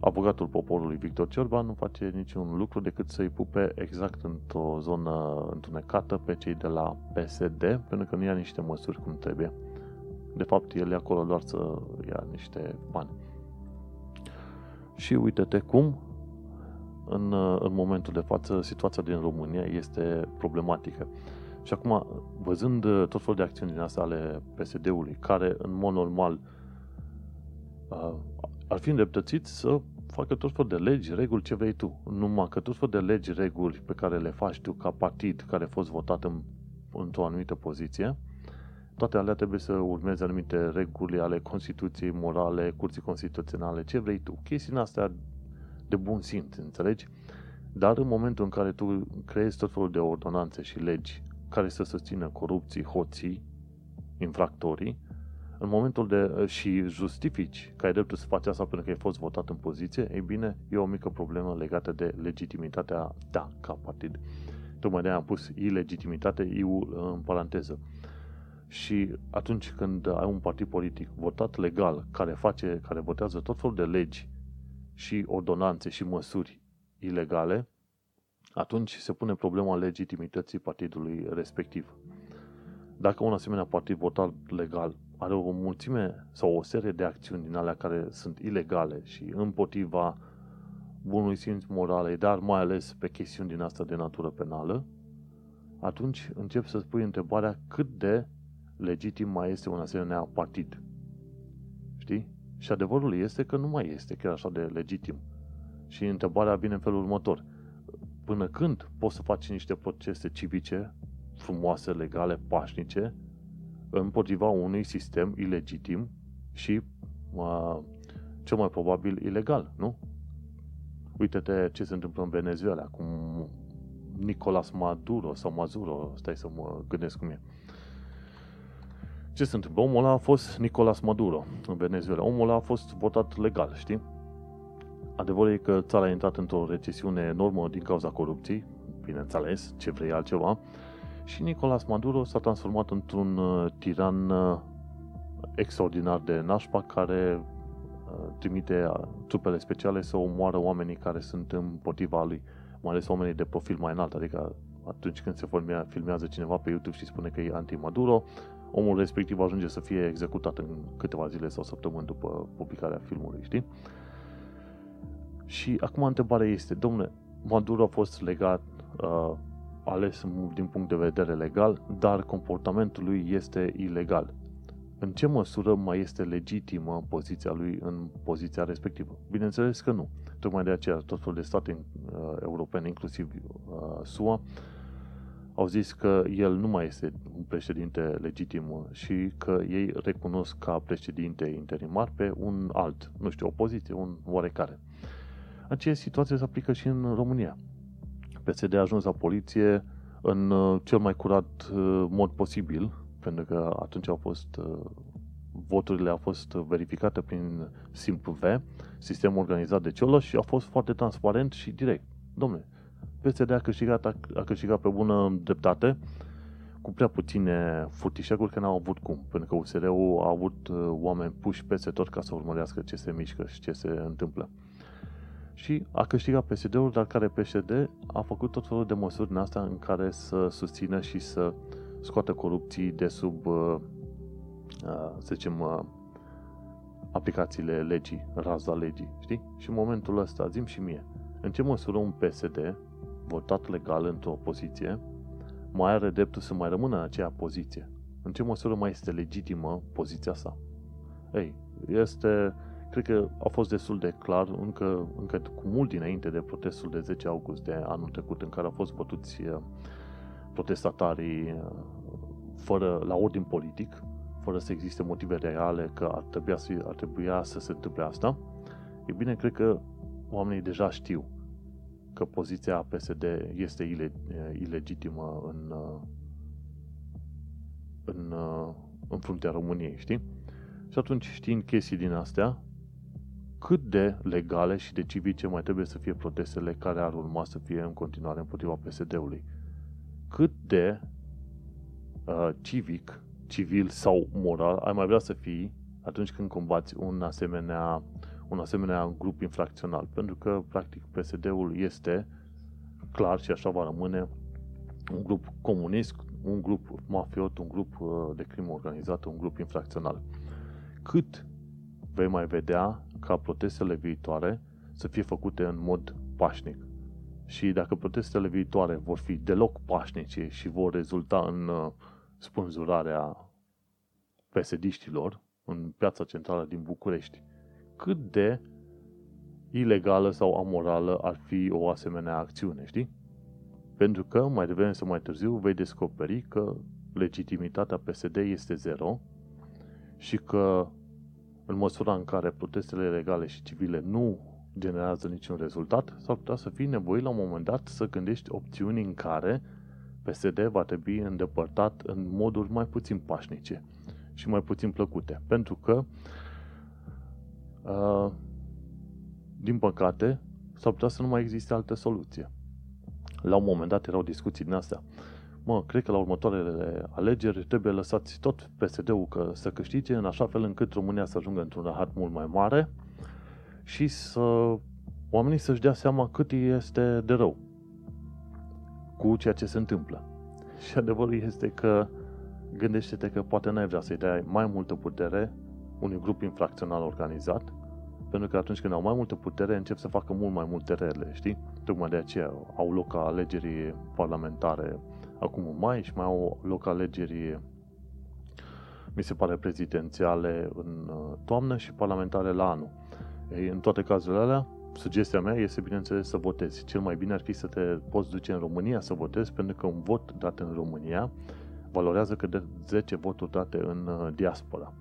avocatul poporului Victor Ciorba nu face niciun lucru decât să-i pupe exact într-o zonă întunecată pe cei de la PSD, pentru că nu ia niște măsuri cum trebuie. De fapt, el e acolo doar să ia niște bani. Și uite-te cum în, în momentul de față situația din România este problematică. Și acum, văzând tot felul de acțiuni din astea ale PSD-ului, care în mod normal uh, ar fi îndreptățit să facă tot felul de legi, reguli, ce vrei tu. Numai că tot felul de legi, reguli pe care le faci tu ca partid care a fost votat în, într-o anumită poziție, toate alea trebuie să urmeze anumite reguli ale Constituției morale, Curții Constituționale, ce vrei tu. Chestiile astea de bun simț, înțelegi? Dar în momentul în care tu creezi tot felul de ordonanțe și legi care să susțină corupții, hoții, infractorii, în momentul de și justifici că ai dreptul să faci asta pentru că ai fost votat în poziție, ei bine, e o mică problemă legată de legitimitatea ta ca partid. Tocmai de-aia am pus ilegitimitate, eu în paranteză. Și atunci când ai un partid politic votat legal, care face, care votează tot felul de legi și ordonanțe și măsuri ilegale, atunci se pune problema legitimității partidului respectiv. Dacă un asemenea partid votat legal are o mulțime sau o serie de acțiuni din alea care sunt ilegale și împotriva bunului simț morale, dar mai ales pe chestiuni din asta de natură penală, atunci încep să spui întrebarea cât de legitim mai este un asemenea partid. Știi? Și adevărul este că nu mai este chiar așa de legitim. Și întrebarea vine în felul următor. Până când poți să faci niște procese civice frumoase, legale, pașnice, împotriva unui sistem ilegitim și uh, cel mai probabil ilegal, nu? Uite-te ce se întâmplă în Venezuela, cum Nicolas Maduro sau Mazuro, stai să mă gândesc cum e. Ce se întâmplă? Omul ăla a fost Nicolas Maduro în Venezuela. Omul ăla a fost votat legal, știi? Adevărul e că țara a intrat într-o recesiune enormă din cauza corupției, bineînțeles, ce vrei altceva, și Nicolas Maduro s-a transformat într-un uh, tiran uh, extraordinar de nașpa care uh, trimite trupele speciale să omoară oamenii care sunt împotriva lui, mai ales oamenii de profil mai înalt, adică atunci când se filmează cineva pe YouTube și spune că e anti-Maduro, omul respectiv ajunge să fie executat în câteva zile sau săptămâni după publicarea filmului, știi? Și acum întrebarea este, domnule, Maduro a fost legat, uh, ales din punct de vedere legal, dar comportamentul lui este ilegal. În ce măsură mai este legitimă poziția lui în poziția respectivă? Bineînțeles că nu. Tocmai de aceea tot felul de state uh, europene, inclusiv uh, SUA, au zis că el nu mai este un președinte legitim și că ei recunosc ca președinte interimar pe un alt, nu știu, opoziție, un oarecare. Aceeași situație se aplică și în România. PSD a ajuns la poliție în uh, cel mai curat uh, mod posibil, pentru că atunci au fost uh, voturile au fost verificate prin simplu V, sistemul organizat de Ciolă și a fost foarte transparent și direct. Domnule, PSD a câștigat, a, a câștigat pe bună dreptate, cu prea puține furtișeguri, că n-au avut cum, pentru că USR-ul a avut uh, oameni puși peste tot ca să urmărească ce se mișcă și ce se întâmplă. Și a câștigat PSD-ul, dar care PSD a făcut tot felul de măsuri în asta în care să susțină și să scoată corupții de sub, uh, uh, să zicem, uh, aplicațiile legii, raza legii, știi? Și în momentul ăsta, zim și mie, în ce măsură un PSD votat legal într-o poziție, mai are dreptul să mai rămână în aceea poziție. În ce măsură mai este legitimă poziția sa? Ei, este cred că a fost destul de clar încă, încă cu mult dinainte de protestul de 10 august de anul trecut în care au fost bătuți uh, protestatarii uh, fără, la ordin politic, fără să existe motive reale că ar trebui să, ar trebui să se întâmple asta, e bine, cred că oamenii deja știu că poziția PSD este ile, ilegitimă în, în, în fruntea României, știi? Și atunci, știind chestii din astea, cât de legale și de civice mai trebuie să fie protestele care ar urma să fie în continuare împotriva PSD-ului? Cât de uh, civic, civil sau moral ai mai vrea să fii atunci când combați un asemenea, un asemenea grup infracțional? Pentru că, practic, PSD-ul este clar și așa va rămâne un grup comunist, un grup mafiot, un grup uh, de crimă organizată, un grup infracțional. Cât vei mai vedea ca protestele viitoare să fie făcute în mod pașnic? Și dacă protestele viitoare vor fi deloc pașnice și vor rezulta în uh, spânzurarea pesediștilor în piața centrală din București, cât de ilegală sau amorală ar fi o asemenea acțiune, știi? Pentru că mai devreme sau mai târziu vei descoperi că legitimitatea PSD este zero și că în măsura în care protestele legale și civile nu generează niciun rezultat, s-ar putea să fii nevoit la un moment dat să gândești opțiuni în care PSD va trebui îndepărtat în moduri mai puțin pașnice și mai puțin plăcute. Pentru că, uh, din păcate, s-ar putea să nu mai existe altă soluție. La un moment dat erau discuții din astea. Mă, cred că la următoarele alegeri trebuie lăsați tot PSD-ul că să câștige în așa fel încât România să ajungă într-un rahat mult mai mare și să oamenii să-și dea seama cât este de rău cu ceea ce se întâmplă. Și adevărul este că gândește-te că poate n-ai vrea să-i dai mai multă putere unui grup infracțional organizat, pentru că atunci când au mai multă putere, încep să facă mult mai multe rele, știi? Tocmai de aceea au loc alegeri parlamentare acum în mai și mai au loc alegeri mi se pare prezidențiale în uh, toamnă și parlamentare la anul. Ei, în toate cazurile alea, sugestia mea este, bineînțeles, să votezi. Cel mai bine ar fi să te poți duce în România să votezi, pentru că un vot dat în România valorează cât de 10 voturi date în uh, diaspora.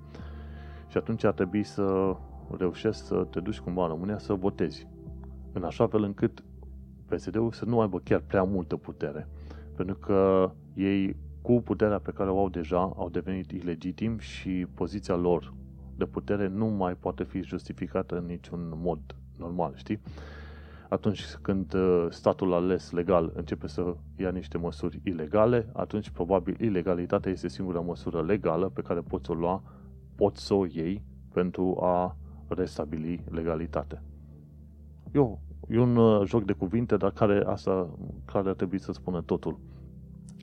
Și atunci ar trebui să reușești să te duci cumva în România să votezi. În așa fel încât PSD-ul să nu aibă chiar prea multă putere. Pentru că ei, cu puterea pe care o au deja, au devenit ilegitim și poziția lor de putere nu mai poate fi justificată în niciun mod normal, știi? Atunci când uh, statul ales legal începe să ia niște măsuri ilegale, atunci probabil ilegalitatea este singura măsură legală pe care poți o lua, poți să o iei pentru a restabili legalitate. Eu, e un uh, joc de cuvinte, dar care asta care ar trebui să spună totul.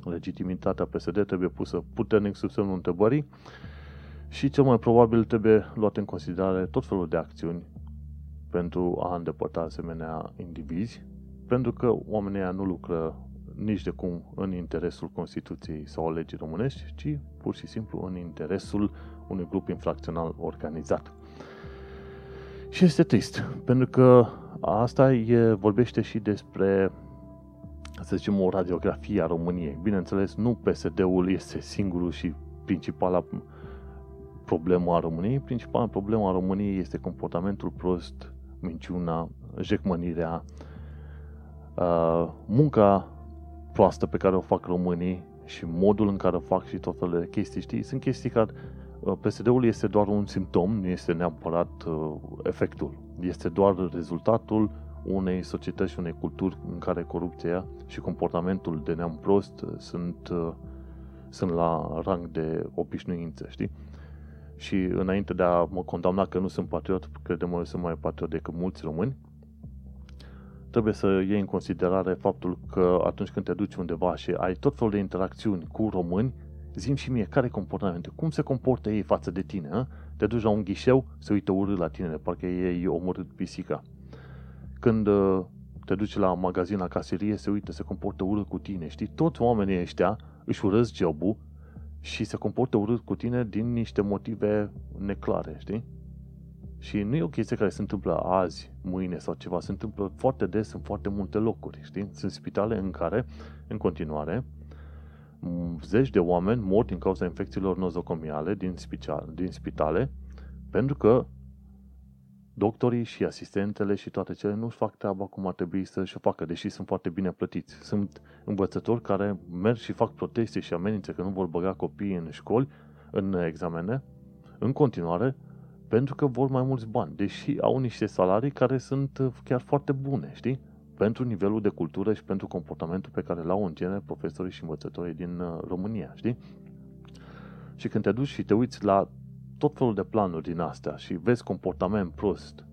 Legitimitatea PSD trebuie pusă puternic sub semnul întrebării și cel mai probabil trebuie luat în considerare tot felul de acțiuni pentru a îndepărta asemenea indivizi, pentru că oamenii nu lucră nici de cum în interesul Constituției sau a legii românești, ci pur și simplu în interesul unui grup infracțional organizat. Și este trist, pentru că asta e, vorbește și despre, să zicem, o radiografie a României. Bineînțeles, nu PSD-ul este singurul și principala problemă a României. Principala problemă a României este comportamentul prost, minciuna, jecmănirea, uh, munca proastă pe care o fac românii și modul în care o fac și tot felul de chestii, știi? Sunt chestii care Uh, PSD-ul este doar un simptom, nu este neapărat uh, efectul. Este doar rezultatul unei societăți și unei culturi în care corupția și comportamentul de neam prost uh, sunt, sunt la rang de obișnuință, știi? Și înainte de a mă condamna că nu sunt patriot, credem că sunt mai patriot decât mulți români, trebuie să iei în considerare faptul că atunci când te duci undeva și ai tot felul de interacțiuni cu români, Zim și mie, care comportamente? Cum se comportă ei față de tine? A? Te duci la un ghișeu, se uită urât la tine, parcă ei omorât pisica. Când uh, te duci la magazin, la caserie, se uită, se comportă urât cu tine. Știi, toți oamenii ăștia își urăsc jobul și se comportă urât cu tine din niște motive neclare, știi? Și nu e o chestie care se întâmplă azi, mâine sau ceva, se întâmplă foarte des în foarte multe locuri, știi? Sunt spitale în care, în continuare, zeci de oameni mor din cauza infecțiilor nozocomiale din, spital, din spitale, pentru că doctorii și asistentele și toate cele nu își fac treaba cum ar trebui să-și o facă, deși sunt foarte bine plătiți. Sunt învățători care merg și fac proteste și amenințe că nu vor băga copiii în școli, în examene, în continuare, pentru că vor mai mulți bani, deși au niște salarii care sunt chiar foarte bune, știi? Pentru nivelul de cultură și pentru comportamentul pe care l-au în genere profesorii și învățătorii din uh, România, știi? Și când te duci și te uiți la tot felul de planuri din astea și vezi comportament prost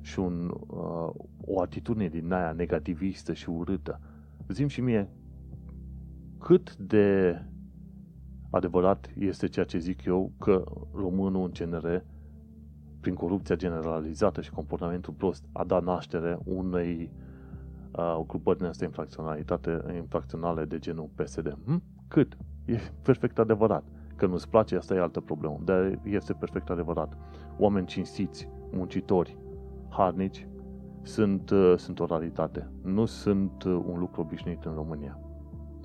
și un, uh, o atitudine din aia negativistă și urâtă, zim și mie cât de adevărat este ceea ce zic eu că românul în genere prin corupția generalizată și comportamentul prost a dat naștere unei uh, grupări din astea infracționalitate, infracționale de genul PSD. Hm? Cât? E perfect adevărat. Că nu-ți place, asta e altă problemă. Dar este perfect adevărat. Oameni cinstiți, muncitori, harnici, sunt, uh, sunt o raritate. Nu sunt uh, un lucru obișnuit în România.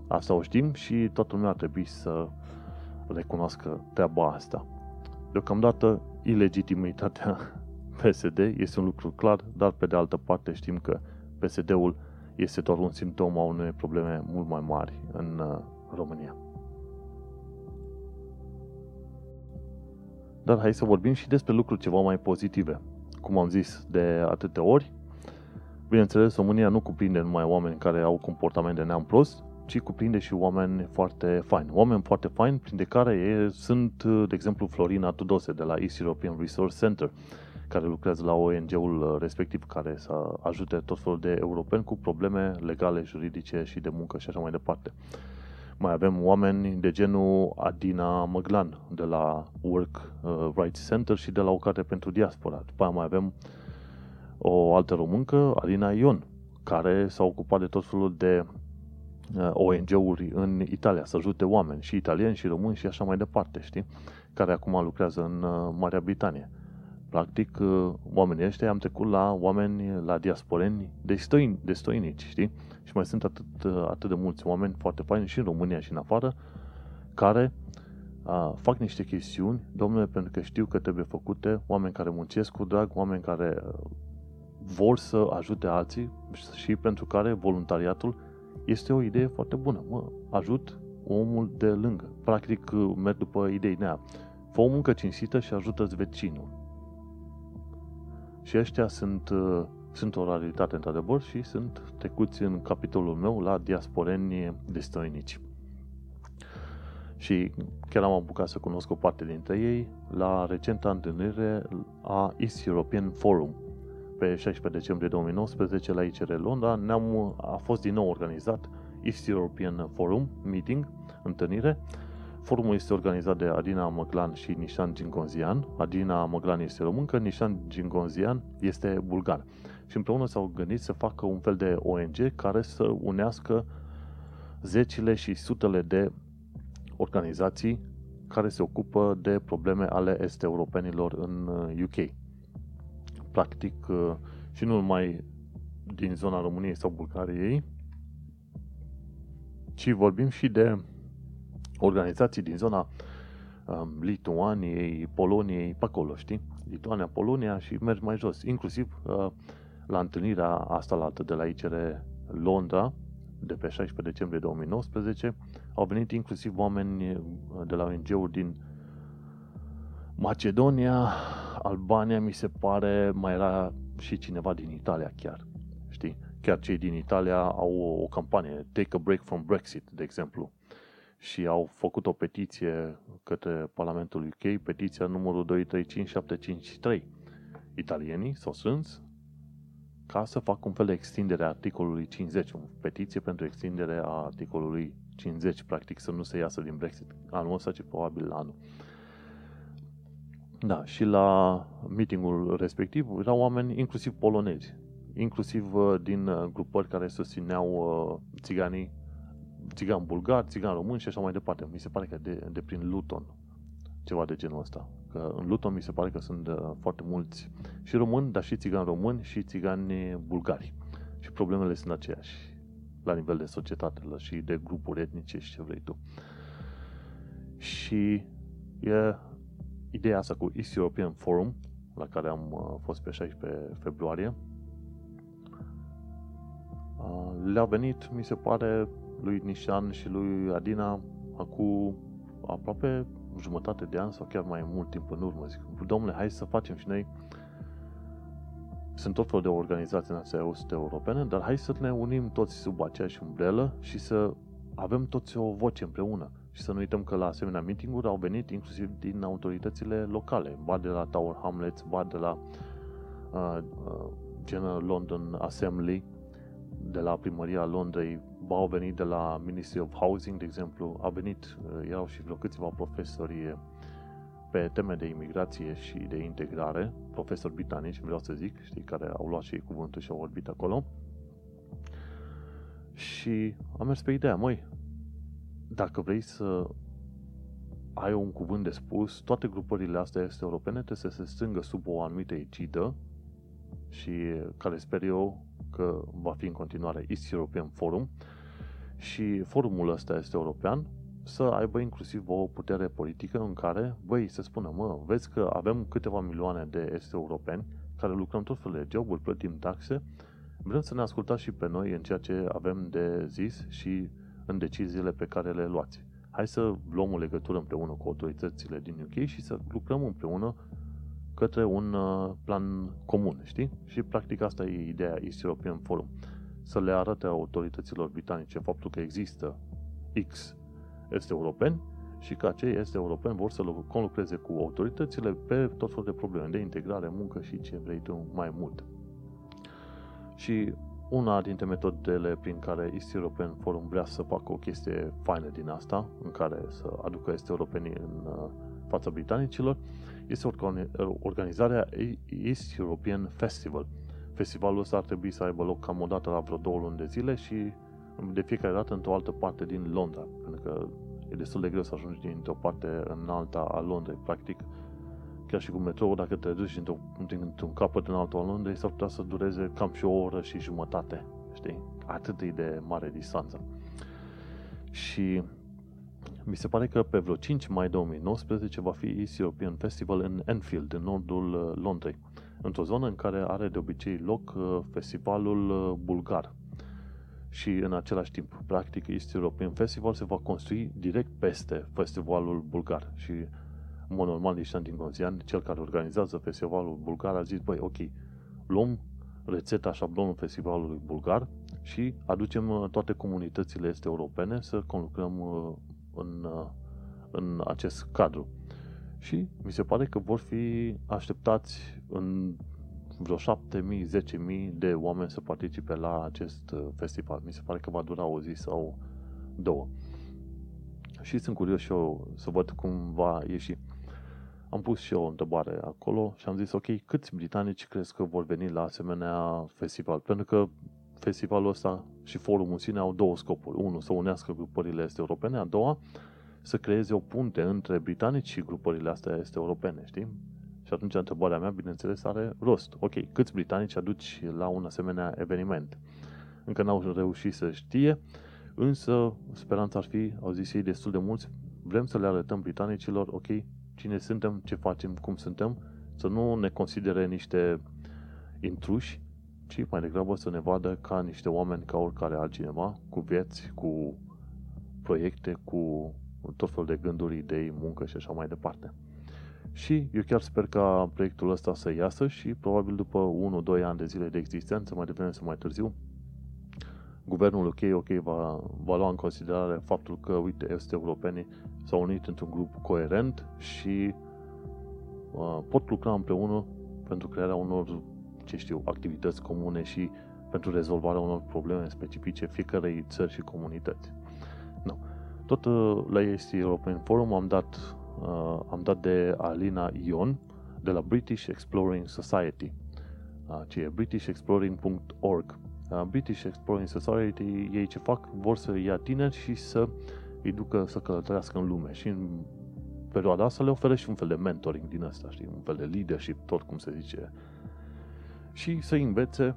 Asta o știm și toată lumea ar trebui să recunoască treaba asta. Deocamdată, ilegitimitatea PSD este un lucru clar, dar pe de altă parte știm că PSD-ul este doar un simptom a unei probleme mult mai mari în uh, România. Dar hai să vorbim și despre lucruri ceva mai pozitive. Cum am zis de atâtea ori, bineînțeles, România nu cuprinde numai oameni care au comportament de neam prost, ci cuprinde și oameni foarte faini. Oameni foarte faini, printre care e, sunt, de exemplu, Florina Tudose de la East European Resource Center, care lucrează la ONG-ul respectiv, care să ajute tot felul de europeni cu probleme legale, juridice și de muncă și așa mai departe. Mai avem oameni de genul Adina Măglan de la Work uh, Rights Center și de la o carte pentru diaspora. După aia mai avem o altă româncă, Alina Ion, care s-a ocupat de tot felul de uh, ONG-uri în Italia, să ajute oameni, și italieni, și români, și așa mai departe, știi? Care acum lucrează în uh, Marea Britanie. Practic, oamenii ăștia am trecut la oameni, la diasporeni de stoinici, știi? Și mai sunt atât, atât de mulți oameni foarte faini și în România și în afară, care a, fac niște chestiuni, domnule, pentru că știu că trebuie făcute, oameni care muncesc cu drag, oameni care vor să ajute alții și pentru care voluntariatul este o idee foarte bună. Mă, ajut omul de lângă. Practic, merg după idei nea. Fă o muncă cinstită și ajută-ți vecinul. Și ăștia sunt sunt o raritate într-adevăr și sunt trecuți în capitolul meu la diasporeni destoinici. Și chiar am apucat să cunosc o parte dintre ei la recenta întâlnire a East European Forum. Pe 16 decembrie 2019 la ICR Londra ne-am, a fost din nou organizat East European Forum Meeting, întâlnire. Forumul este organizat de Adina Măglan și Nishan Gingonzian. Adina Măglan este româncă, Nishan Gingonzian este bulgar și împreună s-au gândit să facă un fel de ONG care să unească zecile și sutele de organizații care se ocupă de probleme ale est-europenilor în UK. Uh, Practic, uh, și nu numai din zona României sau Bulgariei, ci vorbim și de organizații din zona um, Lituaniei, Poloniei, pe acolo, știi? Lituania, Polonia și mergi mai jos. Inclusiv uh, la întâlnirea asta la de la ICR Londra, de pe 16 decembrie 2019, au venit inclusiv oameni de la ONG-uri din Macedonia, Albania, mi se pare, mai era și cineva din Italia chiar. Știi? Chiar cei din Italia au o, o campanie, Take a Break from Brexit, de exemplu. Și au făcut o petiție către Parlamentul UK, petiția numărul 235753. Italienii s-au strâns, ca să facă un fel de extindere a articolului 50, o petiție pentru extindere a articolului 50, practic să nu se iasă din Brexit anul ăsta, ci probabil anul. Da, și la meetingul respectiv erau oameni inclusiv polonezi, inclusiv uh, din uh, grupări care susțineau uh, țiganii, țigan bulgari, țigan români și așa mai departe. Mi se pare că de, de prin Luton, ceva de genul ăsta. Că în Luton mi se pare că sunt uh, foarte mulți și români, dar și țigani români și țigani bulgari. Și problemele sunt aceeași la nivel de societate și de grupuri etnice și ce vrei tu. Și e ideea asta cu East European Forum, la care am uh, fost pe 16 februarie, uh, le-a venit, mi se pare, lui Nishan și lui Adina acum aproape jumătate de an sau chiar mai mult timp în urmă. Zic, domnule, hai să facem și noi sunt tot felul de organizații naționale europene, dar hai să ne unim toți sub aceeași umbrelă și să avem toți o voce împreună. Și să nu uităm că la asemenea meeting au venit inclusiv din autoritățile locale, ba de la Tower Hamlets, ba de la uh, uh, General London Assembly, de la primăria Londrei, ba au venit de la Ministry of Housing, de exemplu, a venit, uh, erau și vreo câțiva profesori pe teme de imigrație și de integrare, profesori britanici, vreau să zic, știi, care au luat și ei cuvântul și au vorbit acolo. Și am mers pe ideea, măi, dacă vrei să ai un cuvânt de spus, toate grupările astea este europene trebuie să se strângă sub o anumită ecidă și care sper eu că va fi în continuare East European Forum și forumul ăsta este european să aibă inclusiv o putere politică în care, băi, să spună, mă, vezi că avem câteva milioane de este europeni care lucrăm tot felul de joburi, plătim taxe, vrem să ne ascultați și pe noi în ceea ce avem de zis și în deciziile pe care le luați. Hai să luăm o legătură împreună cu autoritățile din UK și să lucrăm împreună către un uh, plan comun, știi? Și practic asta e ideea East European Forum. Să le arate autorităților britanice faptul că există X este europeni și că acei este europeni vor să conlucreze cu autoritățile pe tot felul de probleme de integrare, muncă și ce vrei tu mai mult. Și una dintre metodele prin care East European Forum vrea să facă o chestie faină din asta, în care să aducă este europenii în uh, fața britanicilor, este organizarea East European Festival. Festivalul ăsta ar trebui să aibă loc cam o dată la vreo două luni de zile și de fiecare dată într-o altă parte din Londra, pentru că e destul de greu să ajungi dintr-o parte în alta a Londrei, practic. Chiar și cu metrou, dacă te duci dintr-un, dintr-un capăt în altul al Londrei, s-ar putea să dureze cam și o oră și jumătate, știi? Atât e de mare distanță. Și mi se pare că pe vreo 5 mai 2019 va fi East European Festival în Enfield, în nordul uh, Londrei, într-o zonă în care are de obicei loc uh, festivalul uh, bulgar, și în același timp, practic, East European Festival se va construi direct peste festivalul bulgar. Și în mod normal, Nișan din Gozian, cel care organizează festivalul bulgar, a zis, băi, ok, luăm rețeta șablonul festivalului bulgar și aducem uh, toate comunitățile este europene să conlucrăm uh, în, uh, în acest cadru. Și mi se pare că vor fi așteptați în vreo 7.000, 10.000 de oameni să participe la acest uh, festival. Mi se pare că va dura o zi sau două. Și sunt curios și eu să văd cum va ieși. Am pus și eu o întrebare acolo și am zis, ok, câți britanici crezi că vor veni la asemenea festival? Pentru că festivalul ăsta și forumul sine au două scopuri. Unul, să unească grupările este europene, a doua, să creeze o punte între britanici și grupările astea este europene, știi? Și atunci întrebarea mea, bineînțeles, are rost. Ok, câți britanici aduci la un asemenea eveniment? Încă n-au reușit să știe, însă speranța ar fi, au zis ei destul de mulți, vrem să le arătăm britanicilor, ok, cine suntem, ce facem, cum suntem, să nu ne considere niște intruși, ci mai degrabă să ne vadă ca niște oameni ca oricare altcineva, cu vieți, cu proiecte, cu tot felul de gânduri, idei, muncă și așa mai departe. Și eu chiar sper ca proiectul ăsta să iasă și probabil după 1-2 ani de zile de existență, mai devreme sau mai târziu, guvernul UK, OK va, va lua în considerare faptul că, uite, este europenii s-au unit într-un grup coerent și uh, pot lucra împreună pentru crearea unor, ce știu, activități comune și pentru rezolvarea unor probleme specifice fiecarei țări și comunități. No. Tot uh, la EST European Forum am dat uh, am dat de Alina Ion de la British Exploring Society, uh, ce e britishexploring.org. Uh, British Exploring Society, ei ce fac? Vor să ia tineri și să îi ducă să călătorească în lume și în perioada asta le oferă și un fel de mentoring din asta, știi, un fel de leadership, tot cum se zice. Și să învețe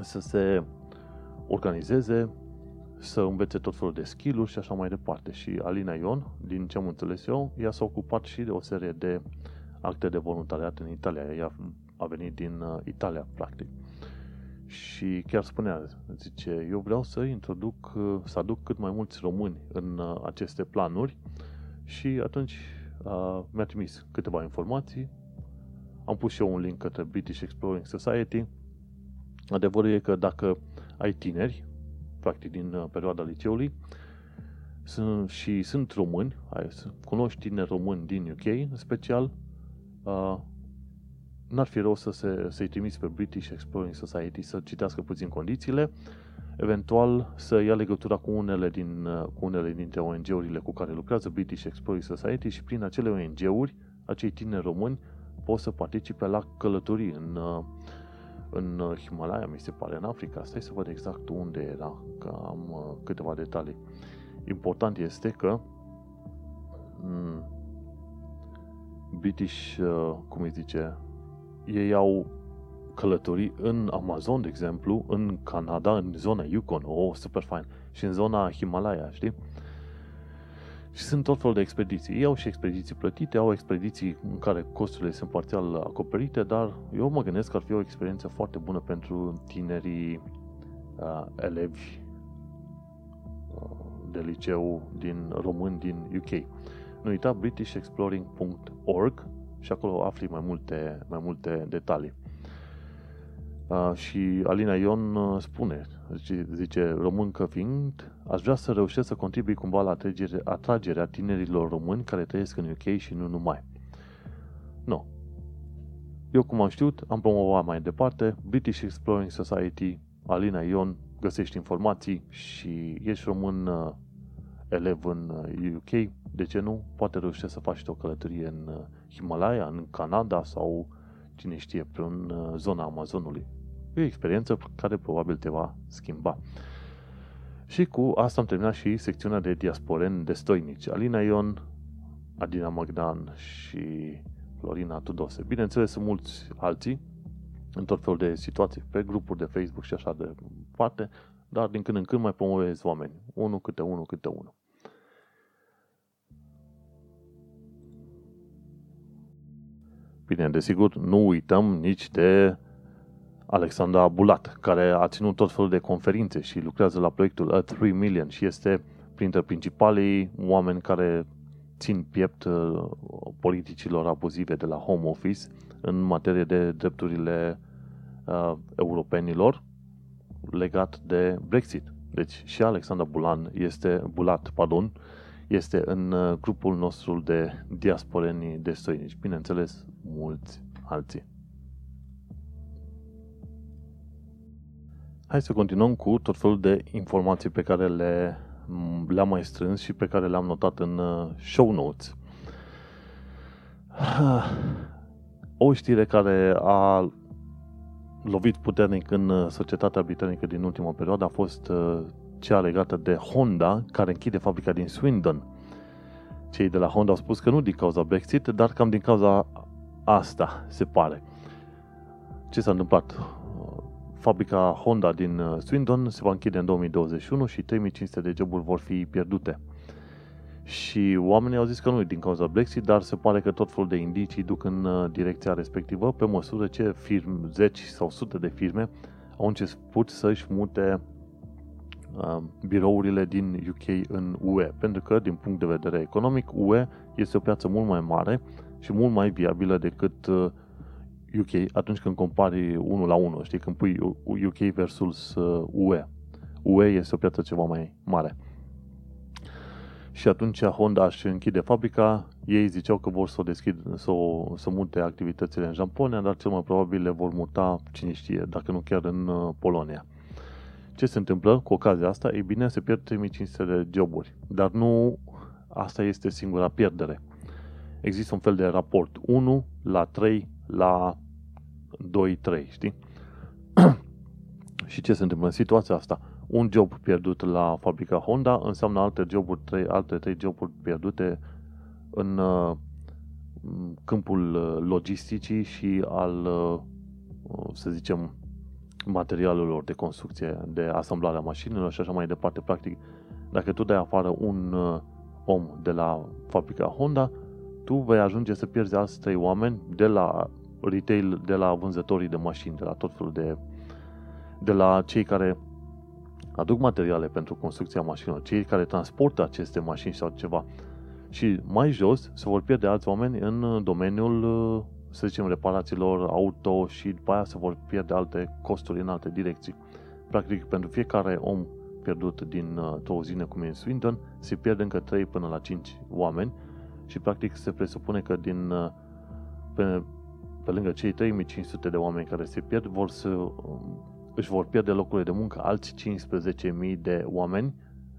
să se organizeze, să învețe tot felul de skill-uri și așa mai departe. Și Alina Ion, din ce am înțeles eu, ea s-a ocupat și de o serie de acte de voluntariat în Italia. Ea a venit din uh, Italia, practic. Și chiar spunea, zice, eu vreau să introduc, uh, să aduc cât mai mulți români în uh, aceste planuri și atunci uh, mi-a trimis câteva informații, am pus și eu un link către British Exploring Society. Adevărul e că dacă ai tineri, practic din perioada liceului, sunt, și sunt români, ai, cunoști tineri români din UK, în special, uh, n-ar fi rău să se, să-i trimiți pe British Exploring Society să citească puțin condițiile, eventual să ia legătura cu unele, din, cu unele dintre ONG-urile cu care lucrează British Exploring Society și prin acele ONG-uri, acei tineri români pot să participe la călătorii în, în Himalaya, mi se pare, în Africa. Stai să văd exact unde era, că am câteva detalii. Important este că mm, British, cum îi zice, ei au călătorii în Amazon, de exemplu, în Canada, în zona Yukon, oh, super fain, și în zona Himalaya, știi? Și sunt tot felul de expediții. Ei au și expediții plătite, au expediții în care costurile sunt parțial acoperite, dar eu mă gândesc că ar fi o experiență foarte bună pentru tinerii uh, elevi uh, de liceu din român din UK. Nu uita britishexploring.org și acolo afli mai multe, mai multe detalii. Uh, și Alina Ion uh, spune, zice, zice, româncă fiind, aș vrea să reușesc să contribui cumva la atragere, atragerea tinerilor români care trăiesc în UK și nu numai. Nu. Eu, cum am știut, am promovat mai departe British Exploring Society, Alina Ion, găsești informații și ești român uh, elev în UK, uh, de ce nu? Poate reușești să faci o călătorie în uh, Himalaya, în Canada sau cine știe, prin uh, zona Amazonului. E o experiență care probabil te va schimba. Și cu asta am terminat și secțiunea de diasporeni destoinici. Alina Ion, Adina Magdan și Florina Tudose. Bineînțeles, sunt mulți alții în tot felul de situații, pe grupuri de Facebook și așa de parte, dar din când în când mai promovez oameni. Unul câte unul câte unul. Bine, desigur, nu uităm nici de Alexandra Bulat, care a ținut tot felul de conferințe și lucrează la proiectul A 3 Million și este printre principalii oameni care țin piept uh, politicilor abuzive de la Home Office în materie de drepturile uh, europenilor legat de Brexit. Deci și Alexandra Bulan este, Bulat pardon, este în uh, grupul nostru de diasporeni destoinici. Bineînțeles, mulți alții. Hai să continuăm cu tot felul de informații pe care le, le-am mai strâns și pe care le-am notat în uh, show notes. O știre care a lovit puternic în uh, societatea britanică din ultima perioadă a fost uh, cea legată de Honda, care închide fabrica din Swindon. Cei de la Honda au spus că nu din cauza Brexit, dar cam din cauza asta, se pare. Ce s-a întâmplat? Fabrica Honda din uh, Swindon se va închide în 2021 și 3500 de joburi vor fi pierdute. Și oamenii au zis că nu e din cauza Brexit, dar se pare că tot felul de indicii duc în uh, direcția respectivă pe măsură ce firme, zeci sau sute de firme au început să-și mute uh, birourile din UK în UE. Pentru că, din punct de vedere economic, UE este o piață mult mai mare și mult mai viabilă decât UK uh, atunci când compari unul la unul, știi, când pui UK versus UE. Uh, UE este o piață ceva mai mare. Și atunci Honda își închide fabrica, ei ziceau că vor să o deschid, să, o, să mute activitățile în Japonia, dar cel mai probabil le vor muta, cine știe, dacă nu chiar în uh, Polonia. Ce se întâmplă cu ocazia asta? Ei bine, se pierd 3500 de joburi, dar nu asta este singura pierdere există un fel de raport 1 la 3 la 2, 3, știi? și ce se întâmplă în situația asta? Un job pierdut la fabrica Honda înseamnă alte joburi, 3, alte 3 joburi pierdute în uh, câmpul uh, logisticii și al, uh, să zicem, materialelor de construcție, de asamblare a mașinilor și așa mai departe. Practic, dacă tu dai afară un om de la fabrica Honda, tu vei ajunge să pierzi alți trei oameni de la retail, de la vânzătorii de mașini, de la tot felul de de la cei care aduc materiale pentru construcția mașinilor, cei care transportă aceste mașini sau ceva. Și mai jos se vor pierde alți oameni în domeniul, să zicem, reparațiilor auto și după aia se vor pierde alte costuri în alte direcții. Practic, pentru fiecare om pierdut din uh, o uzină cum e în Swindon, se pierd încă 3 până la 5 oameni și practic se presupune că din, uh, pe, pe lângă cei 3500 de oameni care se pierd, vor să um, își vor pierde locurile de muncă alți 15.000 de oameni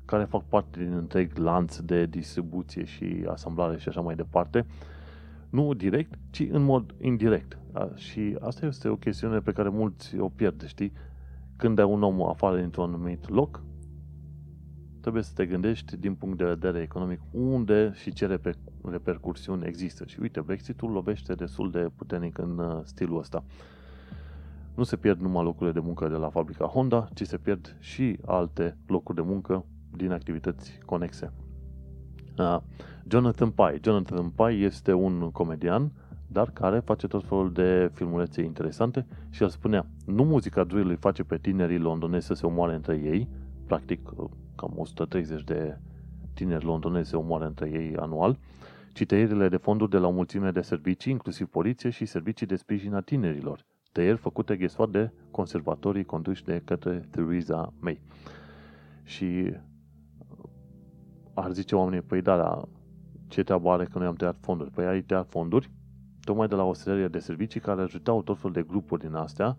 care fac parte din întreg lanț de distribuție și asamblare și așa mai departe, nu direct, ci în mod indirect. Și asta este o chestiune pe care mulți o pierd, știi? Când ai un om afară dintr-un anumit loc, trebuie să te gândești din punct de vedere economic unde și ce repercursiuni există. Și uite, Brexitul lovește destul de puternic în uh, stilul ăsta nu se pierd numai locurile de muncă de la fabrica Honda, ci se pierd și alte locuri de muncă din activități conexe. Uh, Jonathan Pye. Jonathan Pye este un comedian, dar care face tot felul de filmulețe interesante și el spunea, nu muzica drill îi face pe tinerii londonezi să se omoare între ei, practic cam 130 de tineri londonezi se omoară între ei anual, ci tăierile de fonduri de la o mulțime de servicii, inclusiv poliție și servicii de sprijin a tinerilor tăieri făcute ghesot de conservatorii conduși de către Theresa May. Și ar zice oamenii, păi da, da, ce treabă are că noi am tăiat fonduri? Păi ai tăiat fonduri tocmai de la o serie de servicii care ajutau tot felul de grupuri din astea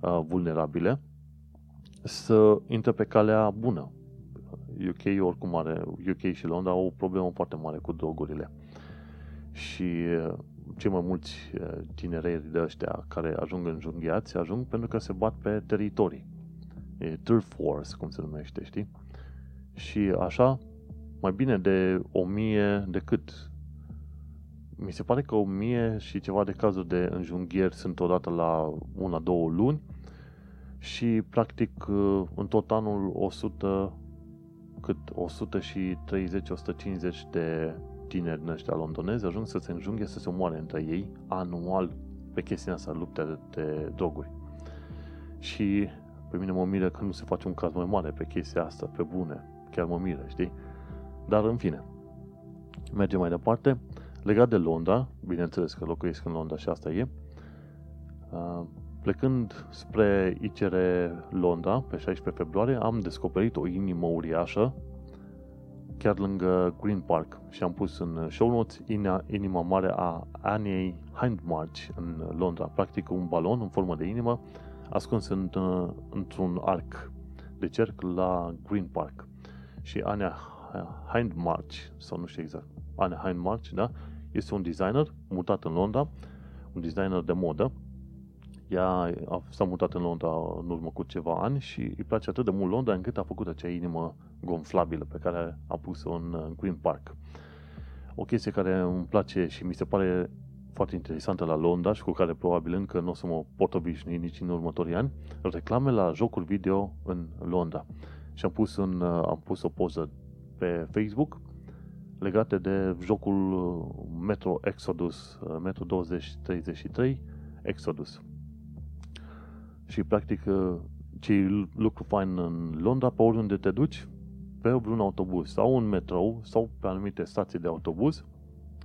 uh, vulnerabile să intre pe calea bună. UK oricum are, UK și Londra au o problemă foarte mare cu drogurile. Și uh, cei mai mulți eh, tinerei de ăștia care ajung în junghiați, ajung pentru că se bat pe teritorii. E turf wars, cum se numește, știi? Și așa, mai bine de o mie decât mi se pare că o mie și ceva de cazuri de înjunghieri sunt odată la una, două luni și practic eh, în tot anul 100 cât 130-150 de tineri din ăștia londonezi ajung să se înjunghe să se omoare între ei anual pe chestia asta, lupte de, de droguri. Și pe mine mă miră că nu se face un caz mai mare pe chestia asta, pe bune. Chiar mă miră, știi? Dar în fine, mergem mai departe. Legat de Londra, bineînțeles că locuiesc în Londra și asta e, plecând spre ICR Londra, pe 16 februarie, am descoperit o inimă uriașă chiar lângă Green Park și am pus în show notes inima mare a Annie Hindmarch în Londra. Practic un balon în formă de inimă ascuns în, într-un arc de cerc la Green Park. Și Anya Hindmarch, sau nu știu exact, Anya Hindmarch, da? Este un designer mutat în Londra, un designer de modă. Ea a, s-a mutat în Londra în urmă cu ceva ani și îi place atât de mult Londra încât a făcut acea inimă gonflabilă pe care a pus-o în Green Park. O chestie care îmi place și mi se pare foarte interesantă la Londra și cu care probabil încă nu o să mă pot obișnui nici în următorii ani, reclame la jocuri video în Londra. Și am pus, în, am pus o poză pe Facebook legate de jocul Metro Exodus, Metro 2033 Exodus. Și practic ce e lucru fain în Londra, pe oriunde te duci, pe un autobuz sau un metrou sau pe anumite stații de autobuz,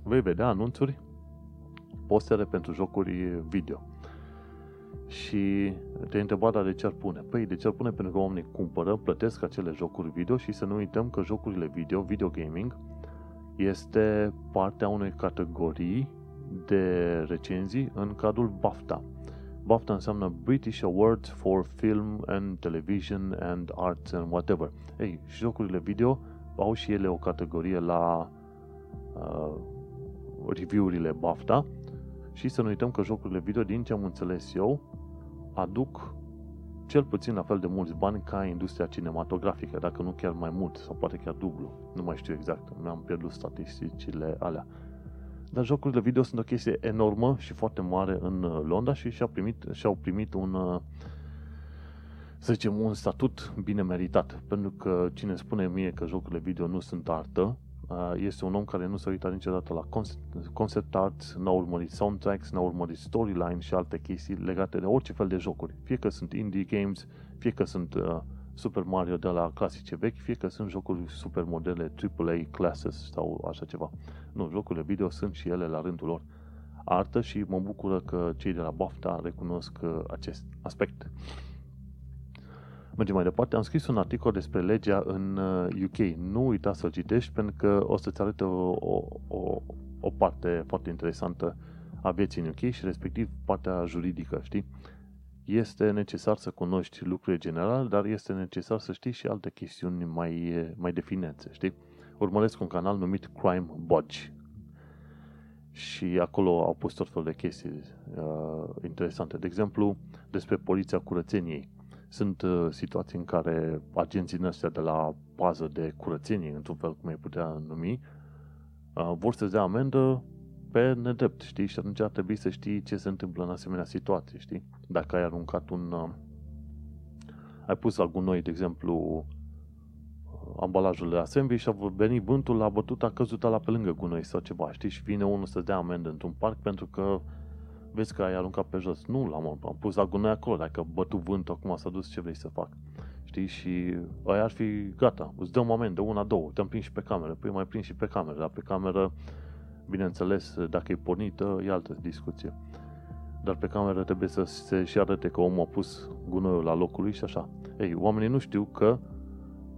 vei vedea anunțuri, postere pentru jocuri video. Și te întrebat de ce ar pune? Păi de ce ar pune? Pentru că oamenii cumpără, plătesc acele jocuri video și să nu uităm că jocurile video, video gaming, este partea unei categorii de recenzii în cadrul BAFTA. BAFTA înseamnă British Awards for Film and Television and Arts and whatever. Ei, și jocurile video au și ele o categorie la uh, review-urile BAFTA și să nu uităm că jocurile video, din ce am înțeles eu, aduc cel puțin la fel de mulți bani ca industria cinematografică, dacă nu chiar mai mult, sau poate chiar dublu. Nu mai știu exact, mi-am pierdut statisticile alea. Dar jocurile video sunt o chestie enormă și foarte mare în uh, Londra și și-au primit, și-au primit un, uh, să zicem, un statut bine meritat. Pentru că cine spune mie că jocurile video nu sunt artă, uh, este un om care nu s-a uitat niciodată la concept art, n-a urmărit soundtracks, n-a urmărit storyline și alte chestii legate de orice fel de jocuri. Fie că sunt indie games, fie că sunt uh, Super Mario de la clasice vechi, fie că sunt jocuri super modele AAA classes sau așa ceva. Nu, jocurile video sunt și ele la rândul lor artă și mă bucură că cei de la BAFTA recunosc uh, acest aspect. Mergem mai departe. Am scris un articol despre legea în UK. Uh, nu uita să-l citești pentru că o să-ți arăte o, o, o, o parte foarte interesantă a vieții în UK și respectiv partea juridică, știi? Este necesar să cunoști lucruri generale, dar este necesar să știi și alte chestiuni mai, mai definețe, știi? Urmăresc un canal numit Crime Bodge și acolo au pus tot felul de chestii uh, interesante. De exemplu, despre poliția curățeniei sunt uh, situații în care agenții ăștia de la pază de curățenie, într-un fel cum ai putea numi, uh, vor să-ți dea amendă pe nedrept, știi? Și atunci ar trebui să știi ce se întâmplă în asemenea situații, știi? Dacă ai aruncat un... Uh, ai pus la gunoi, de exemplu, ambalajul de assembly și a venit vântul, a bătut, a căzut la pe lângă gunoi sau ceva, știi? Și vine unul să-ți dea amendă într-un parc pentru că vezi că ai aruncat pe jos. Nu l-am am pus la gunoi acolo, dacă bătu vântul, acum s-a dus, ce vrei să fac? Știi? Și aia ar fi gata, îți dă un moment de una, două, te-am prins și pe cameră, păi mai prins și pe cameră, dar pe cameră, bineînțeles, dacă e pornită, e altă discuție. Dar pe cameră trebuie să se și arate că omul a pus gunoiul la locul lui și așa. Ei, oamenii nu știu că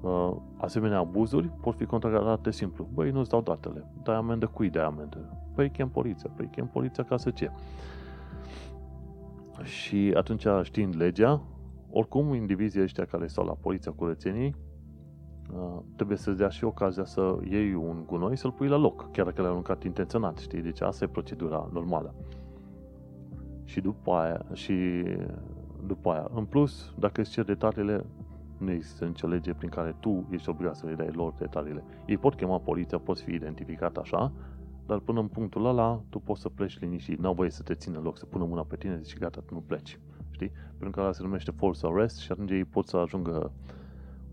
uh, asemenea abuzuri pot fi contracarate simplu. Băi, nu-ți dau datele. Dai amendă, cui dai amendă? Păi chem poliția. Păi chem poliția ca să ce? Și atunci, știind legea, oricum indivizii ăștia care stau la poliția curățenii uh, trebuie să-ți dea și ocazia să iei un gunoi să-l pui la loc, chiar dacă l-ai aruncat intenționat, știi? Deci asta e procedura normală. Și după aia, și după aia, în plus, dacă îți cer detaliile, nu există nicio lege prin care tu ești obligat să le dai lor detaliile. Ei pot chema poliția, poți fi identificat așa, dar până în punctul ăla, tu poți să pleci liniștit. N-au voie să te țină loc, să pună mâna pe tine, zici gata, tu nu pleci. Știi? Pentru că ăla se numește false arrest și atunci ei pot să ajungă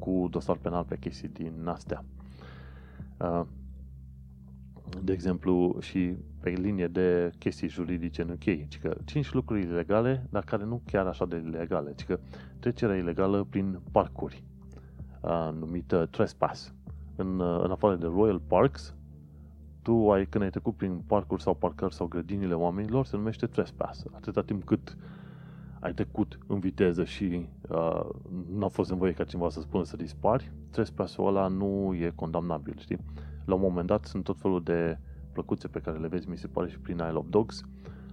cu dosar penal pe chestii din astea. Uh, de exemplu, și pe linie de chestii juridice în UK, ci că 5 lucruri ilegale, dar care nu chiar așa de ilegale, ci că trecerea ilegală prin parcuri, uh, numită trespass. În, uh, în afară de Royal Parks, tu ai, când ai trecut prin parcuri sau parcări sau grădinile oamenilor, se numește trespass. Atâta timp cât ai trecut în viteză și uh, nu a fost nevoie ca cineva să spună să dispari, trespass-ul ăla nu e condamnabil, știi? La un moment dat sunt tot felul de plăcuțe pe care le vezi, mi se pare, și prin Isle of Dogs.